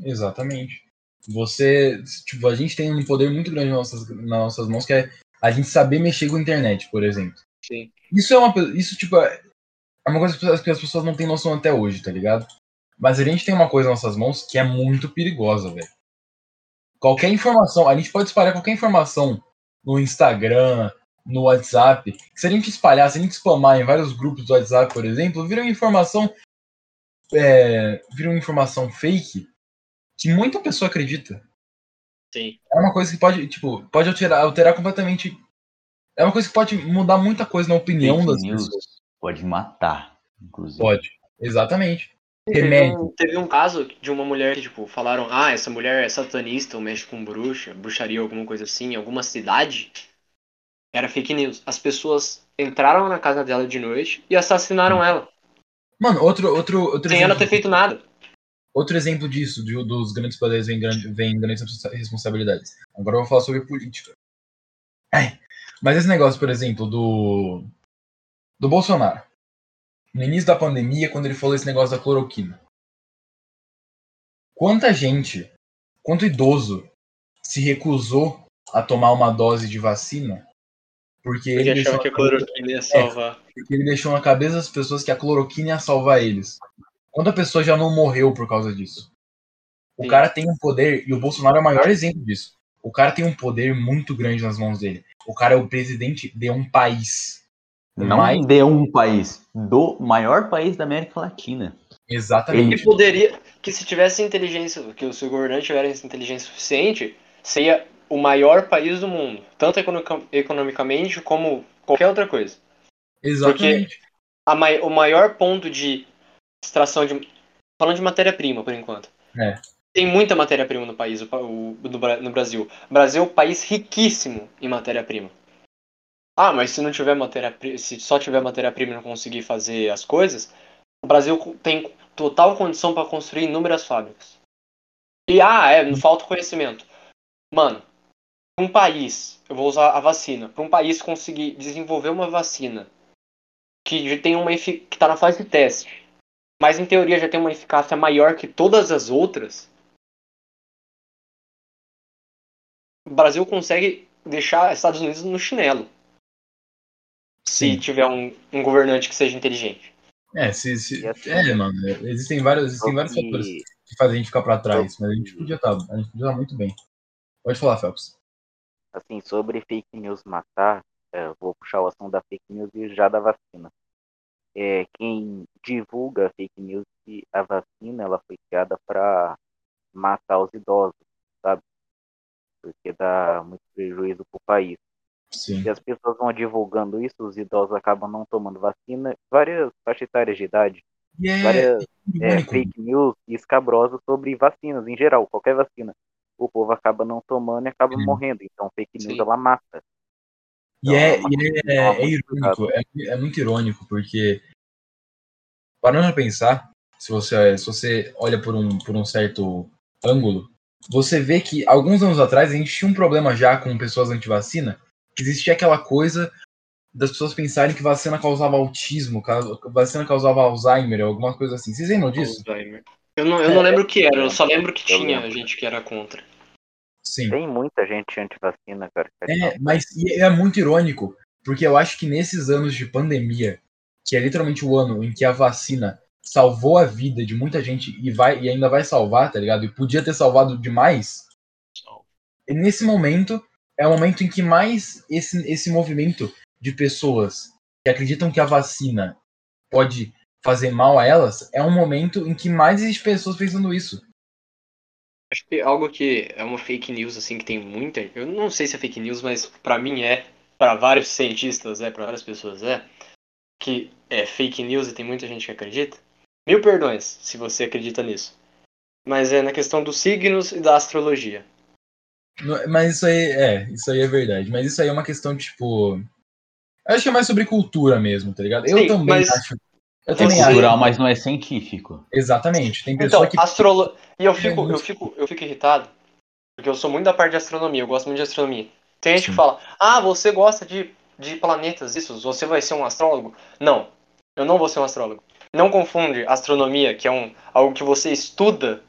Exatamente. Você, tipo, a gente tem um poder muito grande nas nossas, nas nossas mãos que é a gente saber mexer com a internet, por exemplo. Sim. Isso é uma isso tipo é uma coisa que as pessoas não têm noção até hoje, tá ligado? Mas a gente tem uma coisa nas nossas mãos que é muito perigosa, velho. Qualquer informação, a gente pode espalhar qualquer informação no Instagram, no WhatsApp, se a gente espalhar, se a gente spamar em vários grupos do WhatsApp, por exemplo, vira uma informação é, vira uma informação fake que muita pessoa acredita. Sim. É uma coisa que pode, tipo, pode alterar, alterar completamente. É uma coisa que pode mudar muita coisa na opinião fake das news pessoas. Pode matar, inclusive. Pode, exatamente. Teve um, teve um, caso de uma mulher que, tipo, falaram, ah, essa mulher é satanista ou mexe com bruxa, bruxaria, alguma coisa assim, em alguma cidade era fake news. As pessoas entraram na casa dela de noite e assassinaram ela. Mano, outro. outro, outro Sem ela ter feito nada. Outro exemplo disso, de, dos grandes poderes vem, grande, vem grandes responsabilidades. Agora eu vou falar sobre política. Ai, mas esse negócio, por exemplo, do. Do Bolsonaro. No início da pandemia, quando ele falou esse negócio da cloroquina. Quanta gente, quanto idoso, se recusou a tomar uma dose de vacina porque, porque ele achava que a cloroquina ia salvar. É, porque ele deixou na cabeça das pessoas que a cloroquina ia salvar eles. Quando a pessoa já não morreu por causa disso. O Sim. cara tem um poder, e o Bolsonaro é o maior exemplo disso. O cara tem um poder muito grande nas mãos dele. O cara é o presidente de um país. Não mais... de um país, do maior país da América Latina. Exatamente. Ele poderia, que se tivesse inteligência, que o seu governante tivesse inteligência suficiente, seria o maior país do mundo, tanto economicamente como qualquer outra coisa. Exatamente. Porque a, o maior ponto de extração de. Falando de matéria-prima, por enquanto. É. Tem muita matéria-prima no país, o, o, no Brasil. O Brasil é um país riquíssimo em matéria-prima. Ah, mas se não tiver matéria se só tiver matéria-prima e não conseguir fazer as coisas, o Brasil tem total condição para construir inúmeras fábricas. E ah, é, não falta conhecimento. Mano, um país, eu vou usar a vacina, para um país conseguir desenvolver uma vacina que já tem uma que está na fase de teste, mas em teoria já tem uma eficácia maior que todas as outras, o Brasil consegue deixar Estados Unidos no chinelo. Sim. Se tiver um, um governante que seja inteligente. É, se, se, assim, é, mano, existem vários, existem vários fatores que fazem a gente ficar para trás, mas a gente podia estar, tá, a gente podia estar muito bem. Pode falar, Phelps assim, sobre fake news matar, é, vou puxar o assunto da fake news e já da vacina. É, quem divulga fake news que a vacina ela foi criada para matar os idosos, sabe? Porque dá muito prejuízo para o país. Sim. E as pessoas vão divulgando isso, os idosos acabam não tomando vacina, várias faixas etárias de idade, yeah. várias é, fake news escabrosas sobre vacinas em geral, qualquer vacina o povo acaba não tomando e acaba morrendo. Então, fake news Sim. ela mata. Então, é, é e é, é, é, é irônico, é, é, muito irônico, porque parando a pensar, se você, se você olha por um, por um certo ângulo, você vê que alguns anos atrás a gente tinha um problema já com pessoas anti-vacina, que existia aquela coisa das pessoas pensarem que vacina causava autismo, vacina causava Alzheimer, alguma coisa assim. Vocês lembram disso? Alzheimer. Eu não, eu não lembro o que era, eu só lembro que tinha gente que era contra. Sim. Tem muita gente anti-vacina, cara. É, mas é muito irônico, porque eu acho que nesses anos de pandemia, que é literalmente o ano em que a vacina salvou a vida de muita gente e vai e ainda vai salvar, tá ligado? E podia ter salvado demais. nesse momento é o momento em que mais esse, esse movimento de pessoas que acreditam que a vacina pode fazer mal a elas, é um momento em que mais existe pessoas pensando isso. Acho que algo que é uma fake news, assim, que tem muita. Eu não sei se é fake news, mas para mim é, para vários cientistas é, para várias pessoas é, que é fake news e tem muita gente que acredita. Mil perdões se você acredita nisso. Mas é na questão dos signos e da astrologia. Mas isso aí é, isso aí é verdade. Mas isso aí é uma questão, tipo. Eu acho que é mais sobre cultura mesmo, tá ligado? Eu Sim, também mas- acho. Eu É também acho. cultural, mas não é científico. Exatamente. Tem pessoa Então, que. astrolo... E eu fico, eu fico, eu fico irritado, porque eu sou muito da parte de astronomia, eu gosto muito de astronomia. Tem gente Sim. que fala, ah, você gosta de, de planetas, isso, você vai ser um astrólogo? Não, eu não vou ser um astrólogo. Não confunde astronomia, que é um, algo que você estuda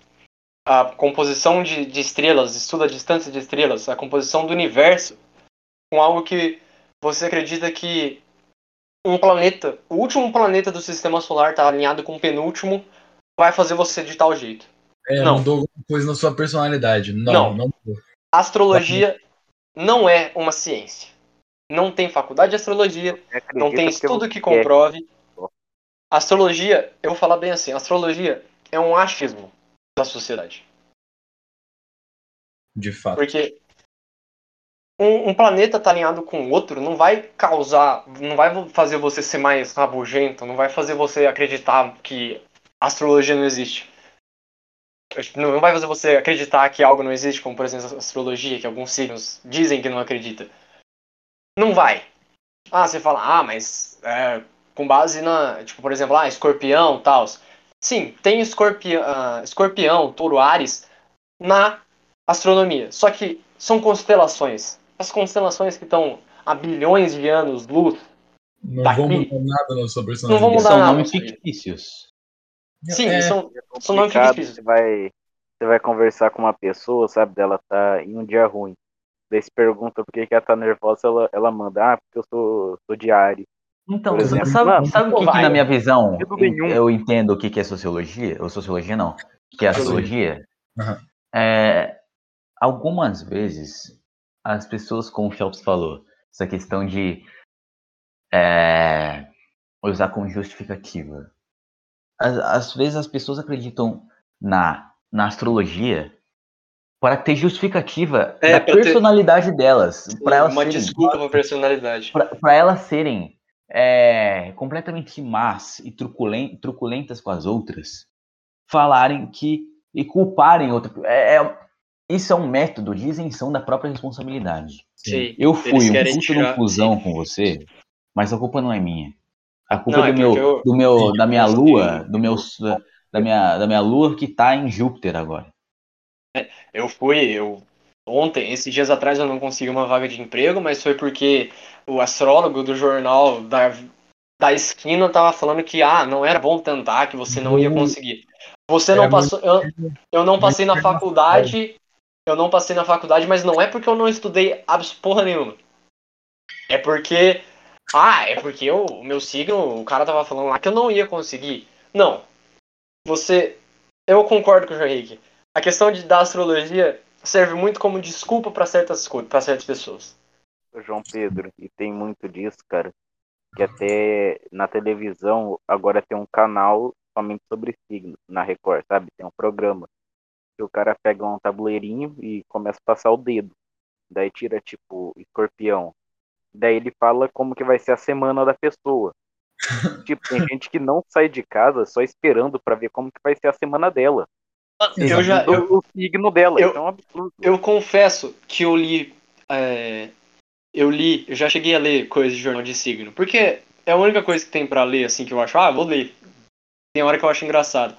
a composição de, de estrelas, estuda a distância de estrelas, a composição do universo, com algo que você acredita que um planeta, o último planeta do sistema solar está alinhado com o penúltimo, vai fazer você de tal jeito. é, não. mudou alguma coisa na sua personalidade. Não, Não. não. mudou. Astrologia não é uma ciência. Não tem faculdade de astrologia, não tem estudo que comprove. Astrologia, eu vou falar bem assim, astrologia é um achismo da sociedade. De fato. Porque um, um planeta tá alinhado com o outro não vai causar, não vai fazer você ser mais rabugento, não vai fazer você acreditar que astrologia não existe. Não vai fazer você acreditar que algo não existe, como por exemplo a astrologia, que alguns signos dizem que não acredita. Não vai. Ah, você fala, ah, mas é, com base na, tipo, por exemplo, ah, escorpião, tal. Sim, tem ah, escorpião, touro, ares na astronomia. Só que são constelações. As constelações que estão há bilhões de anos luz. Não daqui- vou mudar nada na sua Não personalidade. vou mudar São nada, nomes fictícios. Sim, É, são, são nomes fictícios. Você vai, você vai conversar com uma pessoa, sabe, dela tá em um dia ruim. Daí você pergunta por que, que ela tá nervosa, ela, ela manda, ah, porque eu sou, sou de Ares. Então, Por exemplo, sabe, mano, sabe o que, que na minha visão eu entendo o que, que é sociologia? Ou sociologia não, que é astrologia? Aham. É, algumas vezes as pessoas, como o Phelps falou, essa questão de é, usar como justificativa. Às, às vezes as pessoas acreditam na, na astrologia para ter justificativa É, da pra ter- personalidade delas, para elas uma serem desculpa pra personalidade. para elas serem é, completamente más e truculen- truculentas com as outras, falarem que e culparem outra. É, é- isso é um método de isenção da própria responsabilidade. Sim. Eu fui um puto no cuzão com você, mas a culpa não é minha. A culpa Não, é é do meu, eu- do meu, da minha lua, do meu, da minha, da minha lua que tá em Júpiter agora. Eu fui, eu ontem, esses dias atrás eu não consegui uma vaga de emprego, mas foi porque o astrólogo do jornal da, da esquina tava falando que ah, não era bom tentar, que você não ia Não. conseguir. Você não Era passou, eu, eu não passei na muito faculdade, eu não passei na faculdade, mas não é porque eu não estudei porra nenhuma. É porque ah, é porque eu, o meu signo, o cara tava falando lá que eu não ia conseguir. Não. Você eu concordo com o João Henrique. A questão de, da astrologia serve muito como desculpa para certas coisas, para certas pessoas. João Pedro, e tem muito disso, cara. Que até na televisão agora tem um canal somente sobre signos, na Record, sabe? Tem um programa. Que o cara pega um tabuleirinho e começa a passar o dedo. Daí tira, tipo, escorpião. Daí ele fala como que vai ser a semana da pessoa. tipo, tem gente que não sai de casa só esperando pra ver como que vai ser a semana dela. Eu já eu, O, signo dela, eu- então é um absurdo. eu confesso que eu li é, eu li, eu já cheguei a ler coisas de jornal de signo, porque é a única coisa que tem pra ler assim que eu acho, ah, vou ler. Tem hora que eu acho engraçado.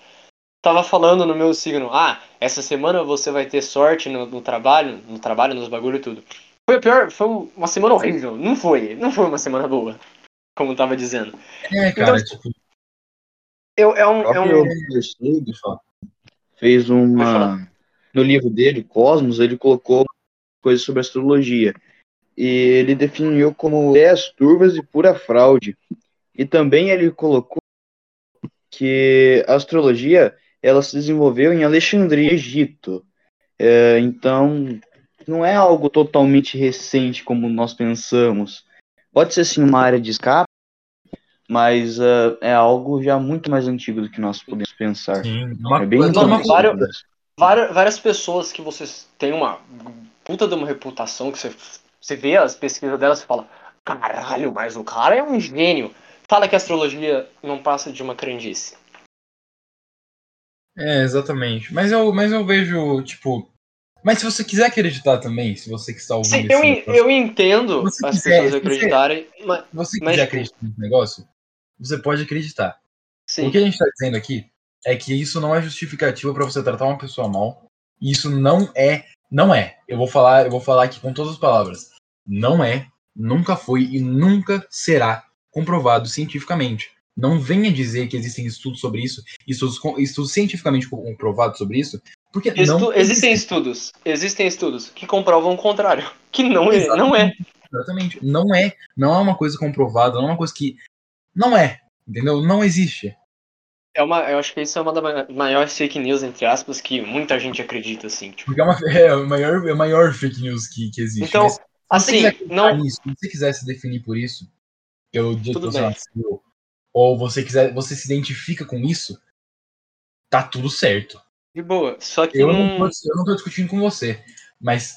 Tava falando no meu signo, ah, essa semana você vai ter sorte no, no trabalho, no trabalho, nos bagulho e tudo. Foi a pior, foi uma semana horrível. Não foi, não foi uma semana boa, como tava dizendo. É, cara, Então, tipo, Eu, é um, é um, fez uma. No livro dele, Cosmos, ele colocou coisas sobre astrologia. E ele definiu como ideias turvas e pura fraude. E também ele colocou que a astrologia ela se desenvolveu em Alexandria, Egito. É, então, não é algo totalmente recente como nós pensamos. Pode ser sim uma área de escape, mas uh, é algo já muito mais antigo do que nós podemos pensar. Sim, uma, É bem vários- Várias, várias pessoas que vocês têm uma puta de uma reputação, que você, você vê as pesquisas delas e fala, caralho, mas o cara é um gênio. Fala que a astrologia não passa de uma crendice. É, exatamente. Mas eu, mas eu vejo, tipo. Mas se você quiser acreditar também, se você que está ouvindo Sim, eu, negócio, eu entendo as quiser, pessoas se você- acreditarem, mas se você mas, quiser acreditar nesse negócio, você pode acreditar. sim. O que a gente está dizendo aqui é que isso não é justificativo para você tratar uma pessoa mal. E isso não é, não é. Eu vou falar, eu vou falar aqui com todas as palavras. Não é, nunca foi e nunca será comprovado cientificamente. Não venha dizer que existem estudos sobre isso, estudos, estudos cientificamente comprovados sobre isso, porque Estu- não existem estudos, existem estudos que comprovam o contrário, que não é, não é. Exatamente. Não é, não é uma coisa comprovada, não é uma coisa que não é, entendeu? Não existe. É uma, eu acho que isso é uma das maiores fake news entre aspas que muita gente acredita assim. Tipo. Porque é, uma, é a maior, é a maior fake news que, que existe. Então, Mas se você assim, não se você quiser se definir por isso, pelo dia que você nasceu, ou você quiser, você se identifica com isso, tá tudo certo. de boa. Só que Eu não, não, tô, eu não tô discutindo com você, mas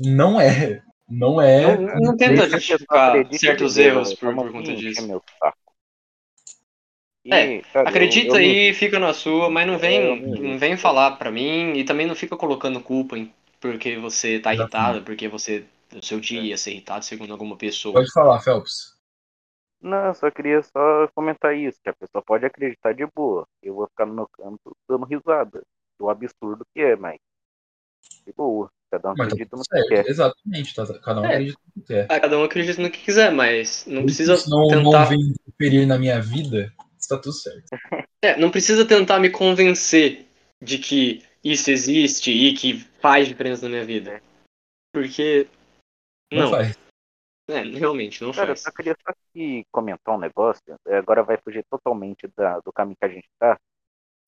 não é, não é. não, não tenta justificar certos erros por, por conta encher disso. meu É, cara, eu- Acredita eu aí, fica na sua, mas não vem, Eu me- não vem falar pra mim e também não fica colocando culpa em porque você tá irritado, porque você o seu dia ia ser irritado segundo alguma pessoa. Pode falar, Phelps. Não, eu só queria só comentar isso, que a pessoa pode acreditar de boa. Eu vou ficar no meu canto dando risada do absurdo que é, mas de boa. Cada um Mas acredita no que certo, quer. exatamente. Tá, cada um É. acredita no que quer. Ah, Cada um acredita no que quiser, mas não precisa Se não, não tentar. vem interferir na minha vida, está tudo certo. É, não precisa tentar me convencer de que isso existe e que faz diferença na minha vida. Porque. Não, Não, faz. É, realmente, não Cara, eu faz. só queria só que comentar um negócio. eh, Agora vai fugir totalmente da- do caminho que a gente tá.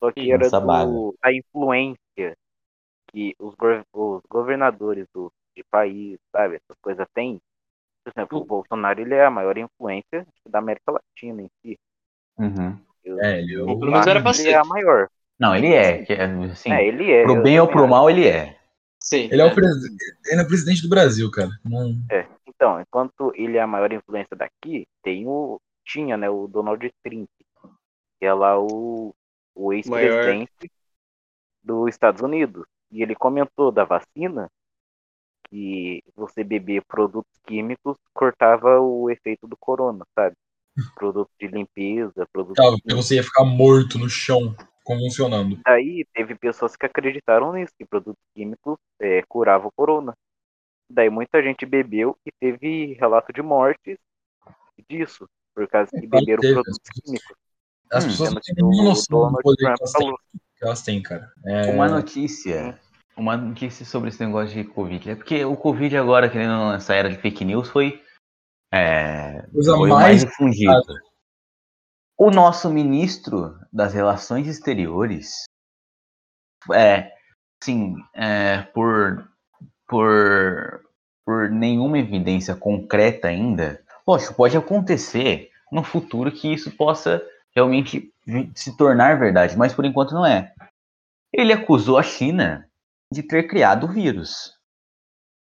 Só que Ih, era do, da influência que os, os governadores do, de país, sabe, essas coisas têm. Por exemplo, o Bolsonaro ele é a maior influência da América Latina em si. Uhum. Eu, É, ele é o- eu Pelo menos era ele é a maior. Não, ele é. que é, Assim, é, ele é. pro eu bem ou pro mal, ele é. Sim. Ele é, é. o presi- ele é presidente do Brasil, cara. Não... É, então, enquanto ele é a maior influência daqui, tem o. Tinha, né, o Donald Trump, que é lá o, o ex-presidente dos Estados Unidos. E ele comentou da vacina que você beber produtos químicos cortava o efeito do corona, sabe? Produtos de limpeza, produtos Tava, porque você ia ficar morto no chão, convulsionando. Daí teve pessoas que acreditaram nisso, que produtos químicos é, curavam o corona. Daí muita gente bebeu e teve relato de mortes disso, por causa que É, que beberam teve, produtos químicos. As Hum, pessoas sendo não têm nenhuma noção do Donald poder que Trump elas têm, falou. que elas têm, cara. É, Uma notícia. Uma notícia sobre esse negócio de Covid. É porque o Covid agora, querendo nessa era de fake news, foi. É, Coisa mais mais difundido. O nosso ministro das Relações Exteriores, é, assim, é, por, por, por nenhuma evidência concreta ainda, lógico, pode acontecer no futuro que isso possa realmente se tornar verdade, mas por enquanto não é. Ele acusou a China de ter criado o vírus.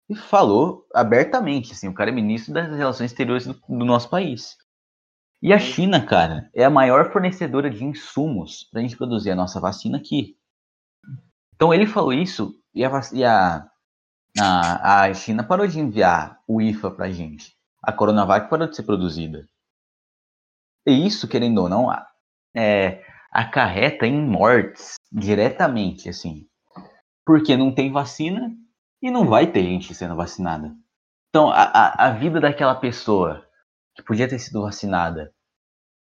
E falou abertamente, assim, o cara é ministro das relações exteriores do, do nosso país. E a China, cara, é a maior fornecedora de insumos para a gente produzir a nossa vacina aqui. Então ele falou isso e a, e a, a, a China parou de enviar o IFA para a gente. A Coronavac parou de ser produzida. E isso, querendo ou não, é, acarreta em mortes diretamente, assim. Porque não tem vacina e não vai ter gente sendo vacinada. Então, a, a, a vida daquela pessoa que podia ter sido vacinada,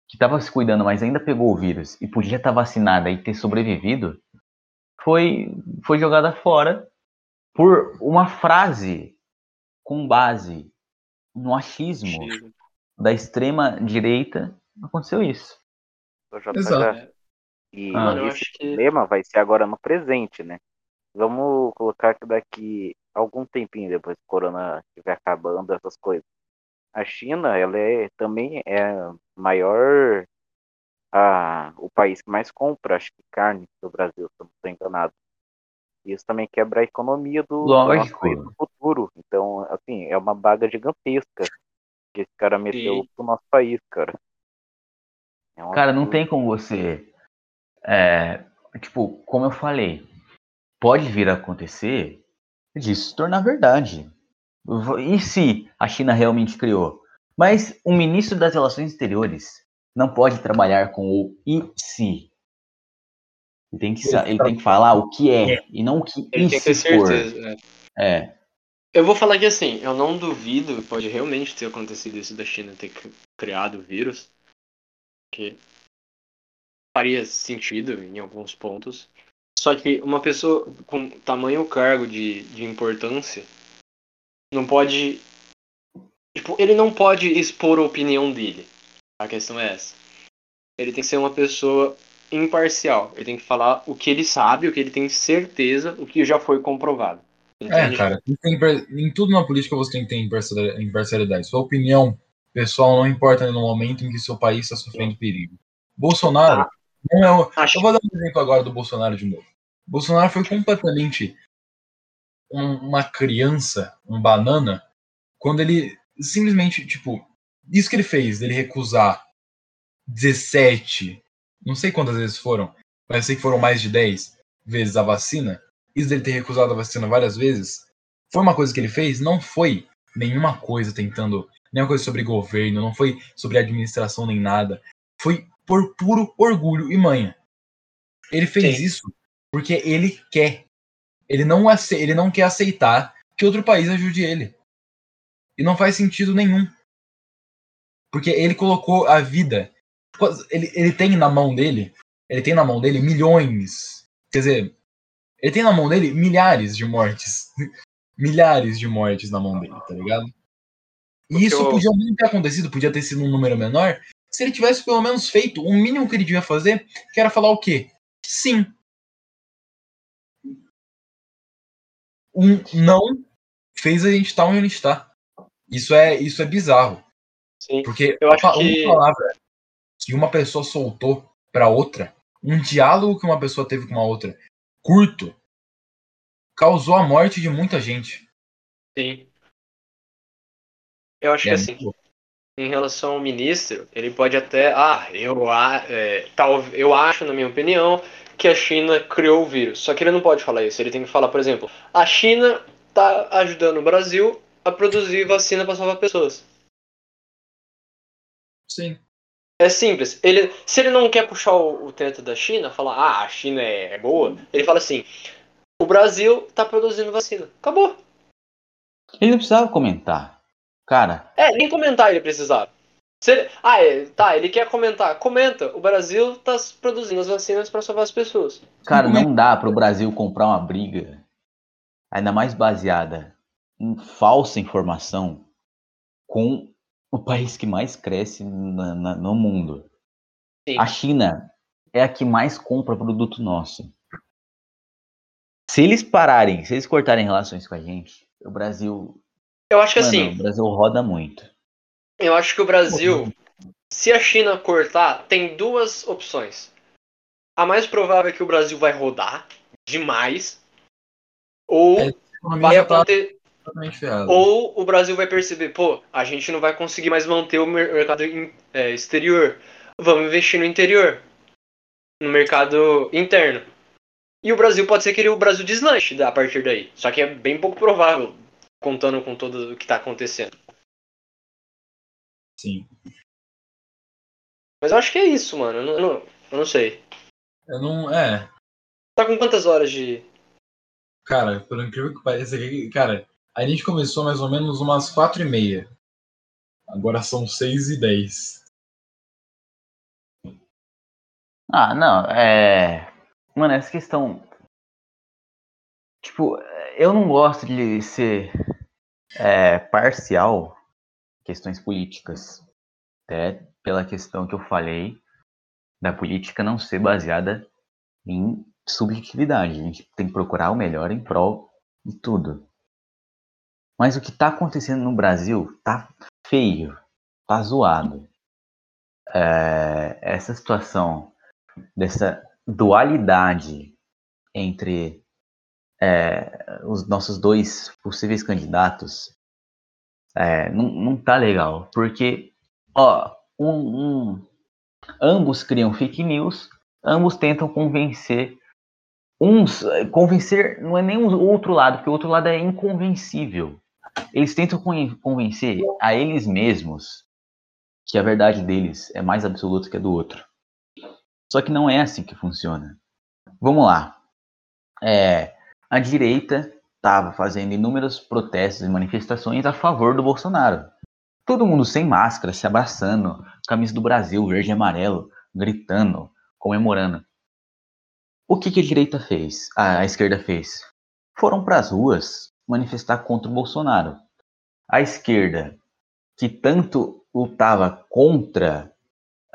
que estava se cuidando, mas ainda pegou o vírus e podia estar vacinada e ter sobrevivido, foi, foi jogada fora por uma frase com base no achismo da extrema direita. Aconteceu isso. JJ, Exato. E Ah. Esse acho que. problema vai ser agora no presente, né? Vamos colocar que daqui algum tempinho depois que o corona estiver acabando, essas coisas. A China, ela é também é maior a, o país que mais compra, acho que carne do Brasil, se eu não estou enganado. Isso também quebra a economia do, do nosso futuro. Então, assim, é uma baga gigantesca que esse cara meteu Sim. pro nosso país, cara. É cara, não tem como você. É, tipo, como eu falei, pode vir a acontecer disso se tornar verdade. E se a China realmente criou? Mas o ministro das Relações Exteriores não pode trabalhar com o e se. Ele tem que, ele tem que falar o que é, é. e não o que ele tem que ter certeza. É. é. Eu vou falar que assim, eu não duvido, pode realmente ter acontecido isso da China ter criado o vírus, que faria sentido em alguns pontos. Só que uma pessoa com tamanho cargo de, de importância não pode. Tipo, ele não pode expor a opinião dele. A questão é essa. Ele tem que ser uma pessoa imparcial. Ele tem que falar o que ele sabe, o que ele tem certeza, o que já foi comprovado. É, cara, em tudo na política você tem que ter imparcialidade. Sua opinião pessoal não importa no momento em que seu país está sofrendo perigo. Bolsonaro ah, não é. Acho... Eu vou dar um exemplo agora do Bolsonaro de novo. Bolsonaro foi completamente uma criança, um banana, quando ele simplesmente, tipo, isso que ele fez, ele recusar 17, não sei quantas vezes foram, mas sei que foram mais de 10 vezes a vacina isso dele ter recusado a vacina várias vezes, foi uma coisa que ele fez? Não foi nenhuma coisa tentando, nenhuma coisa sobre governo, não foi sobre administração nem nada. Foi por puro orgulho e manha. Ele fez Sim. isso porque ele quer. Ele não, ele não quer aceitar que outro país ajude ele. E não faz sentido nenhum. Porque ele colocou a vida. Ele, ele tem na mão dele. Ele tem na mão dele milhões. Quer dizer, ele tem na mão dele milhares de mortes. milhares de mortes na mão dele, tá ligado? E isso eu... podia não ter acontecido, podia ter sido um número menor, se ele tivesse pelo menos feito o mínimo que ele devia fazer, que era falar o quê? Sim. Um não fez a gente estar onde a gente está. Isso é, isso é bizarro. Sim. Porque eu acho uma, que... palavra que uma pessoa soltou para outra, um diálogo que uma pessoa teve com uma outra, curto causou a morte de muita gente. Sim. Eu acho é, que assim, em relação ao ministro, ele pode até. Ah, eu, é, tal, eu acho, na minha opinião, que a China criou o vírus. Só que ele não pode falar isso. Ele tem que falar, por exemplo, a China está ajudando o Brasil a produzir vacina para salvar pessoas. Sim. É simples. Ele, se ele não quer puxar o, o teto da China, falar, ah, a China é, é boa, ele fala assim: o Brasil tá produzindo vacina. Acabou. Ele não precisava comentar. Cara. É, nem comentar ele precisava. Ele, ah, é, tá, ele quer comentar. Comenta. O Brasil tá produzindo as vacinas para salvar as pessoas. Cara, não dá para o Brasil comprar uma briga, ainda mais baseada em falsa informação, com o país que mais cresce na, na, no mundo. Sim. A China é a que mais compra produto nosso. Se eles pararem, se eles cortarem relações com a gente, o Brasil. Eu acho que mano, assim. O Brasil roda muito. Eu acho que o Brasil, se a China cortar, tem duas opções. A mais provável é que o Brasil vai rodar demais. Ou é, vai acontecer. Ou o Brasil vai perceber, pô, a gente não vai conseguir mais manter o mercado é, exterior. Vamos investir no interior. No mercado interno. E o Brasil pode ser que ele, o Brasil deslanche a partir daí. Só que é bem pouco provável, contando com tudo o que está acontecendo. Sim. Mas eu acho que é isso, mano. Eu não, eu não, eu não sei. Eu não. É. Tá com quantas horas de. Cara, por incrível que pareça, cara, a gente começou mais ou menos umas quatro e meia. Agora são seis e dez. Ah, não, é. Mano, essa questão. Tipo, eu não gosto de ser é, parcial questões políticas. Até pela questão que eu falei da política não ser baseada em subjetividade. A gente tem que procurar o melhor em prol de tudo. Mas o que está acontecendo no Brasil tá feio, tá zoado. É, essa situação dessa dualidade entre é, os nossos dois possíveis candidatos é, não, não tá legal. Porque, ó, um, um, ambos criam fake news, ambos tentam convencer. Uns, convencer não é nem o outro lado, porque o outro lado é inconvencível. Eles tentam convencer a eles mesmos que a verdade deles é mais absoluta que a do outro. Só que não é assim que funciona. Vamos lá. É, a direita estava fazendo inúmeros protestos e manifestações a favor do Bolsonaro. Todo mundo sem máscara, se abraçando, camisa do Brasil, verde e amarelo, gritando, comemorando. O que, que a direita fez? A, esquerda fez? Foram para as ruas manifestar contra o Bolsonaro. A esquerda, que tanto lutava contra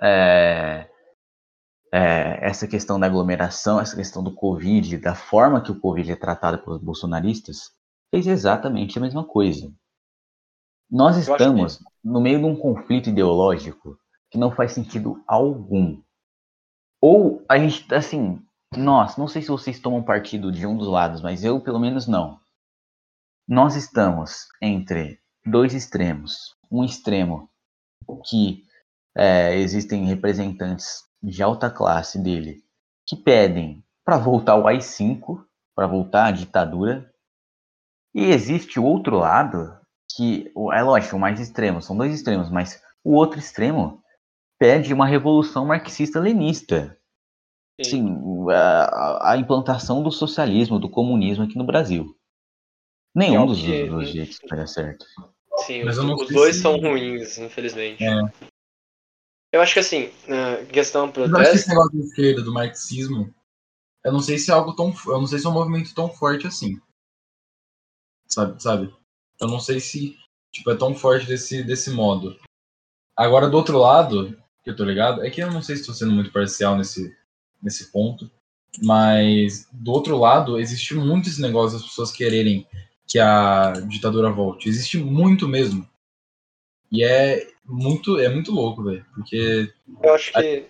é, é, essa questão da aglomeração, essa questão do Covid, da forma que o Covid é tratado pelos bolsonaristas, fez exatamente a mesma coisa. Nós estamos no meio de um conflito ideológico que não faz sentido algum. Ou a gente, assim, nós, não sei se vocês tomam partido de um dos lados, mas eu pelo menos não. Nós estamos entre dois extremos. Um extremo que é, existem representantes de alta classe dele que pedem para voltar ao AI-5, para voltar à ditadura. E existe o outro lado, que é lógico, o mais extremo, são dois extremos, mas o outro extremo pede uma revolução marxista-lenista. Sim, a, a, implantação do socialismo, do comunismo aqui no Brasil. Nenhum é dos, que... dos jeitos vai certo. Sim, os, os dois se... são ruins, infelizmente. É. Eu acho que assim, na questão protesto... Eu acho que esse negócio da esquerda, do marxismo, eu não sei se é algo tão. Eu não sei se é um movimento tão forte assim. Sabe? sabe? Eu não sei se tipo, é tão forte desse, desse modo. Agora, do outro lado, que eu tô ligado, é que eu não sei se estou sendo muito parcial nesse, nesse ponto, mas do outro lado, existe muito esse negócio das pessoas quererem que a ditadura volte. Existe muito mesmo. E é muito, é muito louco, velho. Porque. Eu acho que.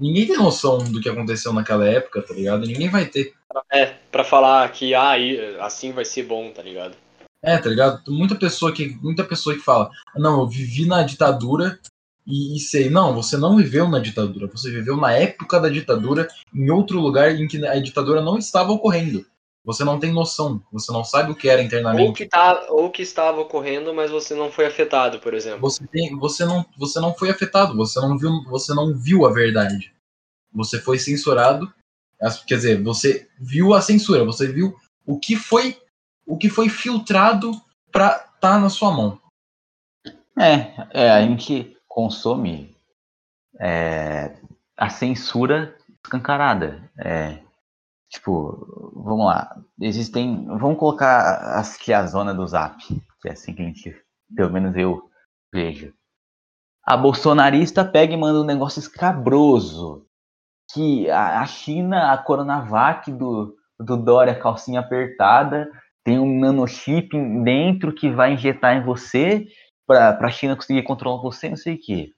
Ninguém tem noção do que aconteceu naquela época, tá ligado? Ninguém vai ter. É, pra falar que ah, assim vai ser bom, tá ligado? É, tá ligado? Muita pessoa que, muita pessoa que fala, não, eu vivi na ditadura e, e, sei. Não, você não viveu na ditadura. Você viveu na época da ditadura, em outro lugar em que a ditadura não estava ocorrendo. Você não tem noção, você não sabe o que era internamente. Ou que, tá, ou que estava ocorrendo, mas você não foi afetado, por exemplo. Você, tem, você, não, você não foi afetado, você não, viu, você não viu a verdade. Você foi censurado, quer dizer, você viu a censura, você viu o que foi o que foi filtrado para estar tá na sua mão. É, é a gente consome é, a censura escancarada. É, Tipo, vamos lá. Existem. Vamos colocar as, que é a zona do zap, que é assim que a gente, pelo menos eu vejo. A bolsonarista pega e manda um negócio escabroso. Que a, China, a Coronavac do, do Dória, calcinha apertada, tem um nanochip dentro que vai injetar em você para a China conseguir controlar você, não sei o quê.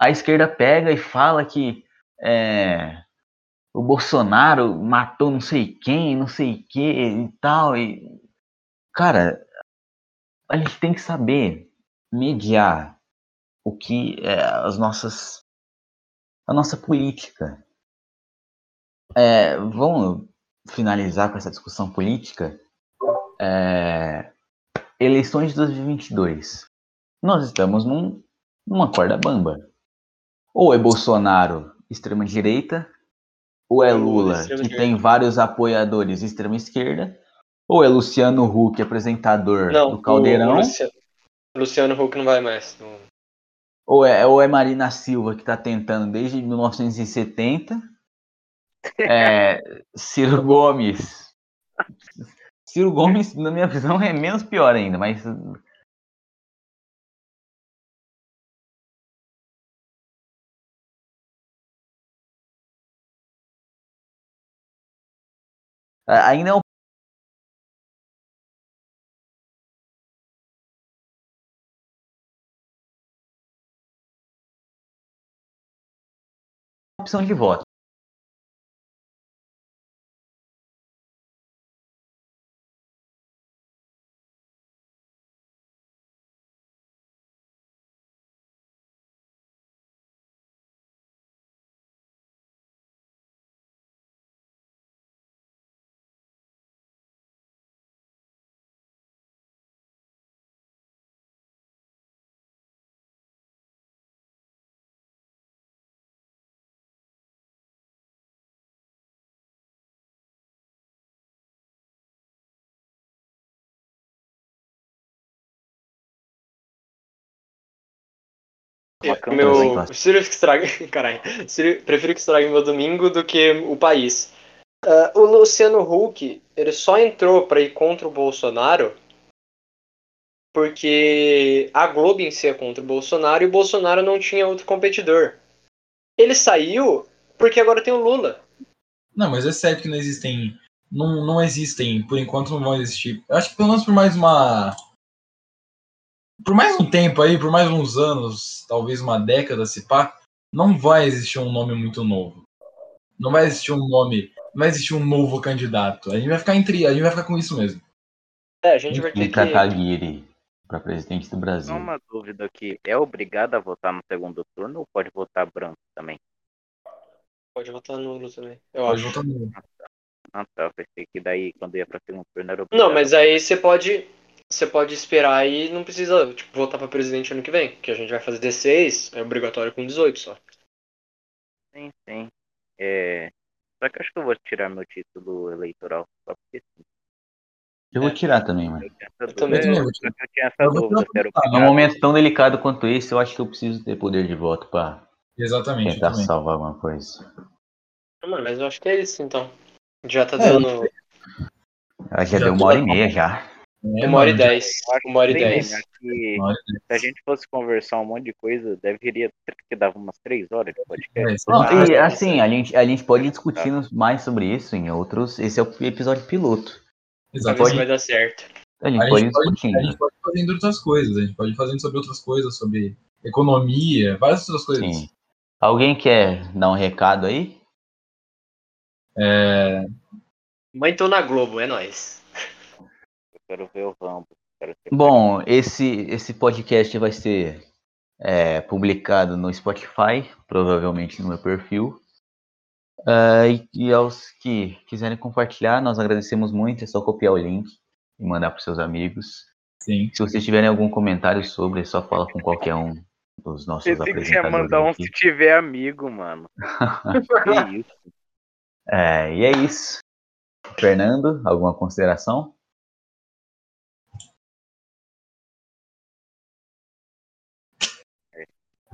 A esquerda pega e fala que é, o Bolsonaro matou não sei quem, não sei que e tal. E, cara, a gente tem que saber mediar o que é as nossas a nossa política. É, vamos finalizar com essa discussão política. É, eleições de 2022. Nós estamos num, numa corda bamba. Ou é Bolsonaro extrema direita, ou é Lula, que tem vários apoiadores extrema esquerda, ou é Luciano Huck, apresentador não, do Caldeirão. Luciano, Luciano Huck não vai mais. Não. Ou, é, ou é Marina Silva, que está tentando desde 1970. É, Ciro Gomes. Ciro Gomes, na minha visão, é menos pior ainda, mas Ainda é um opção de voto. Uma câmera meu, prefiro que estrague, caralho, prefiro- que estrague meu domingo do que o país. Ah, o Luciano Huck, ele só entrou pra ir contra o Bolsonaro porque a Globo em si é contra o Bolsonaro e o Bolsonaro não tinha outro competidor. Ele saiu porque agora tem o Lula. Não, mas é certo que não existem. Não, não existem, por enquanto não vão existir. Eu acho que pelo menos por mais uma. Por mais um tempo aí, por mais uns anos, talvez uma década se pá, não vai existir um nome muito novo. Não vai existir um nome. Não vai existir um novo candidato. A gente vai ficar entre. A gente vai ficar com isso mesmo. É, a gente vai ter que. Kataguiri para presidente do Brasil. Só uma dúvida aqui. É obrigado a votar no segundo turno ou pode votar branco também? Pode votar nulo também, eu Pode acho. votar no. Ah, tá. Eu pensei que daí, quando ia pra segundo turno, era obrigado. Não, mas aí você pode. Você pode esperar e não precisa tipo, votar pra presidente ano que vem. Que a gente vai fazer 16, é obrigatório com 18 só. Sim, sim. É... Só que eu acho que eu vou tirar meu título eleitoral. Só porque sim. Eu vou tirar também, mano. Eu Eu também. Eu eu tinha essa Eu vou dúvida. Num momento tão delicado quanto esse, eu acho que eu preciso ter poder de voto para Exatamente. tentar também. salvar alguma coisa. Mano, mas eu acho que é isso então. Já tá É, dando Ah, já, Já deu uma hora e meia já. É, uma hora e dez. Uma hora e dez. melhor que uma hora e se a gente fosse conversar um monte de coisa, deveria que dava umas três horas de podcast. É, Não, aí. e assim, a gente, a gente pode ir discutindo mais sobre isso em outros. Esse é o episódio piloto. Se Exatamente. vai dar certo. A gente A pode pode, discutindo. a gente pode fazendo outras coisas, a gente pode ir fazendo sobre outras coisas, sobre economia, várias outras coisas. Sim. Alguém quer dar um recado aí? É, Mãe tô na Globo, é nóis. Quero ver o Rambo. Quero ser Bom, esse, esse podcast vai ser é, publicado no Spotify, provavelmente no meu perfil. Ah, e, e aos que quiserem compartilhar, nós agradecemos muito. É só copiar o link e mandar para seus amigos. sim. Se vocês tiverem algum comentário sobre, é só fala com qualquer um dos nossos Pensei que apresentadores mandar um aqui. se tiver amigo, mano. que isso? É, e é isso. Fernando, alguma consideração?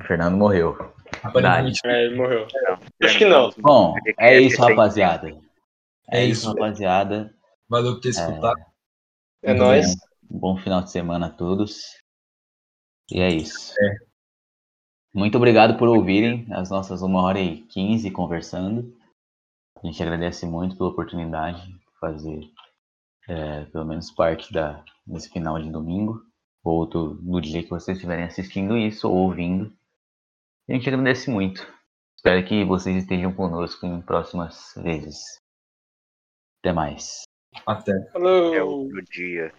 O Fernando morreu. Aparentemente, É, ele morreu. Não, Acho que não. Bom, é isso, Podcast rapaziada. É É isso, isso. rapaziada. valeu por ter escutado. É Muito nóis. bom. Um bom final de semana a todos. E é isso. Muito obrigado por ouvirem as nossas 1 hora e 15 conversando. A gente agradece muito pela oportunidade de fazer é, pelo menos parte da, desse final de domingo. Ou do, no dia que vocês estiverem assistindo isso ou ouvindo. A gente agradece muito. Espero que vocês estejam conosco em próximas vezes. Até mais. Até. Até Falou. É outro dia.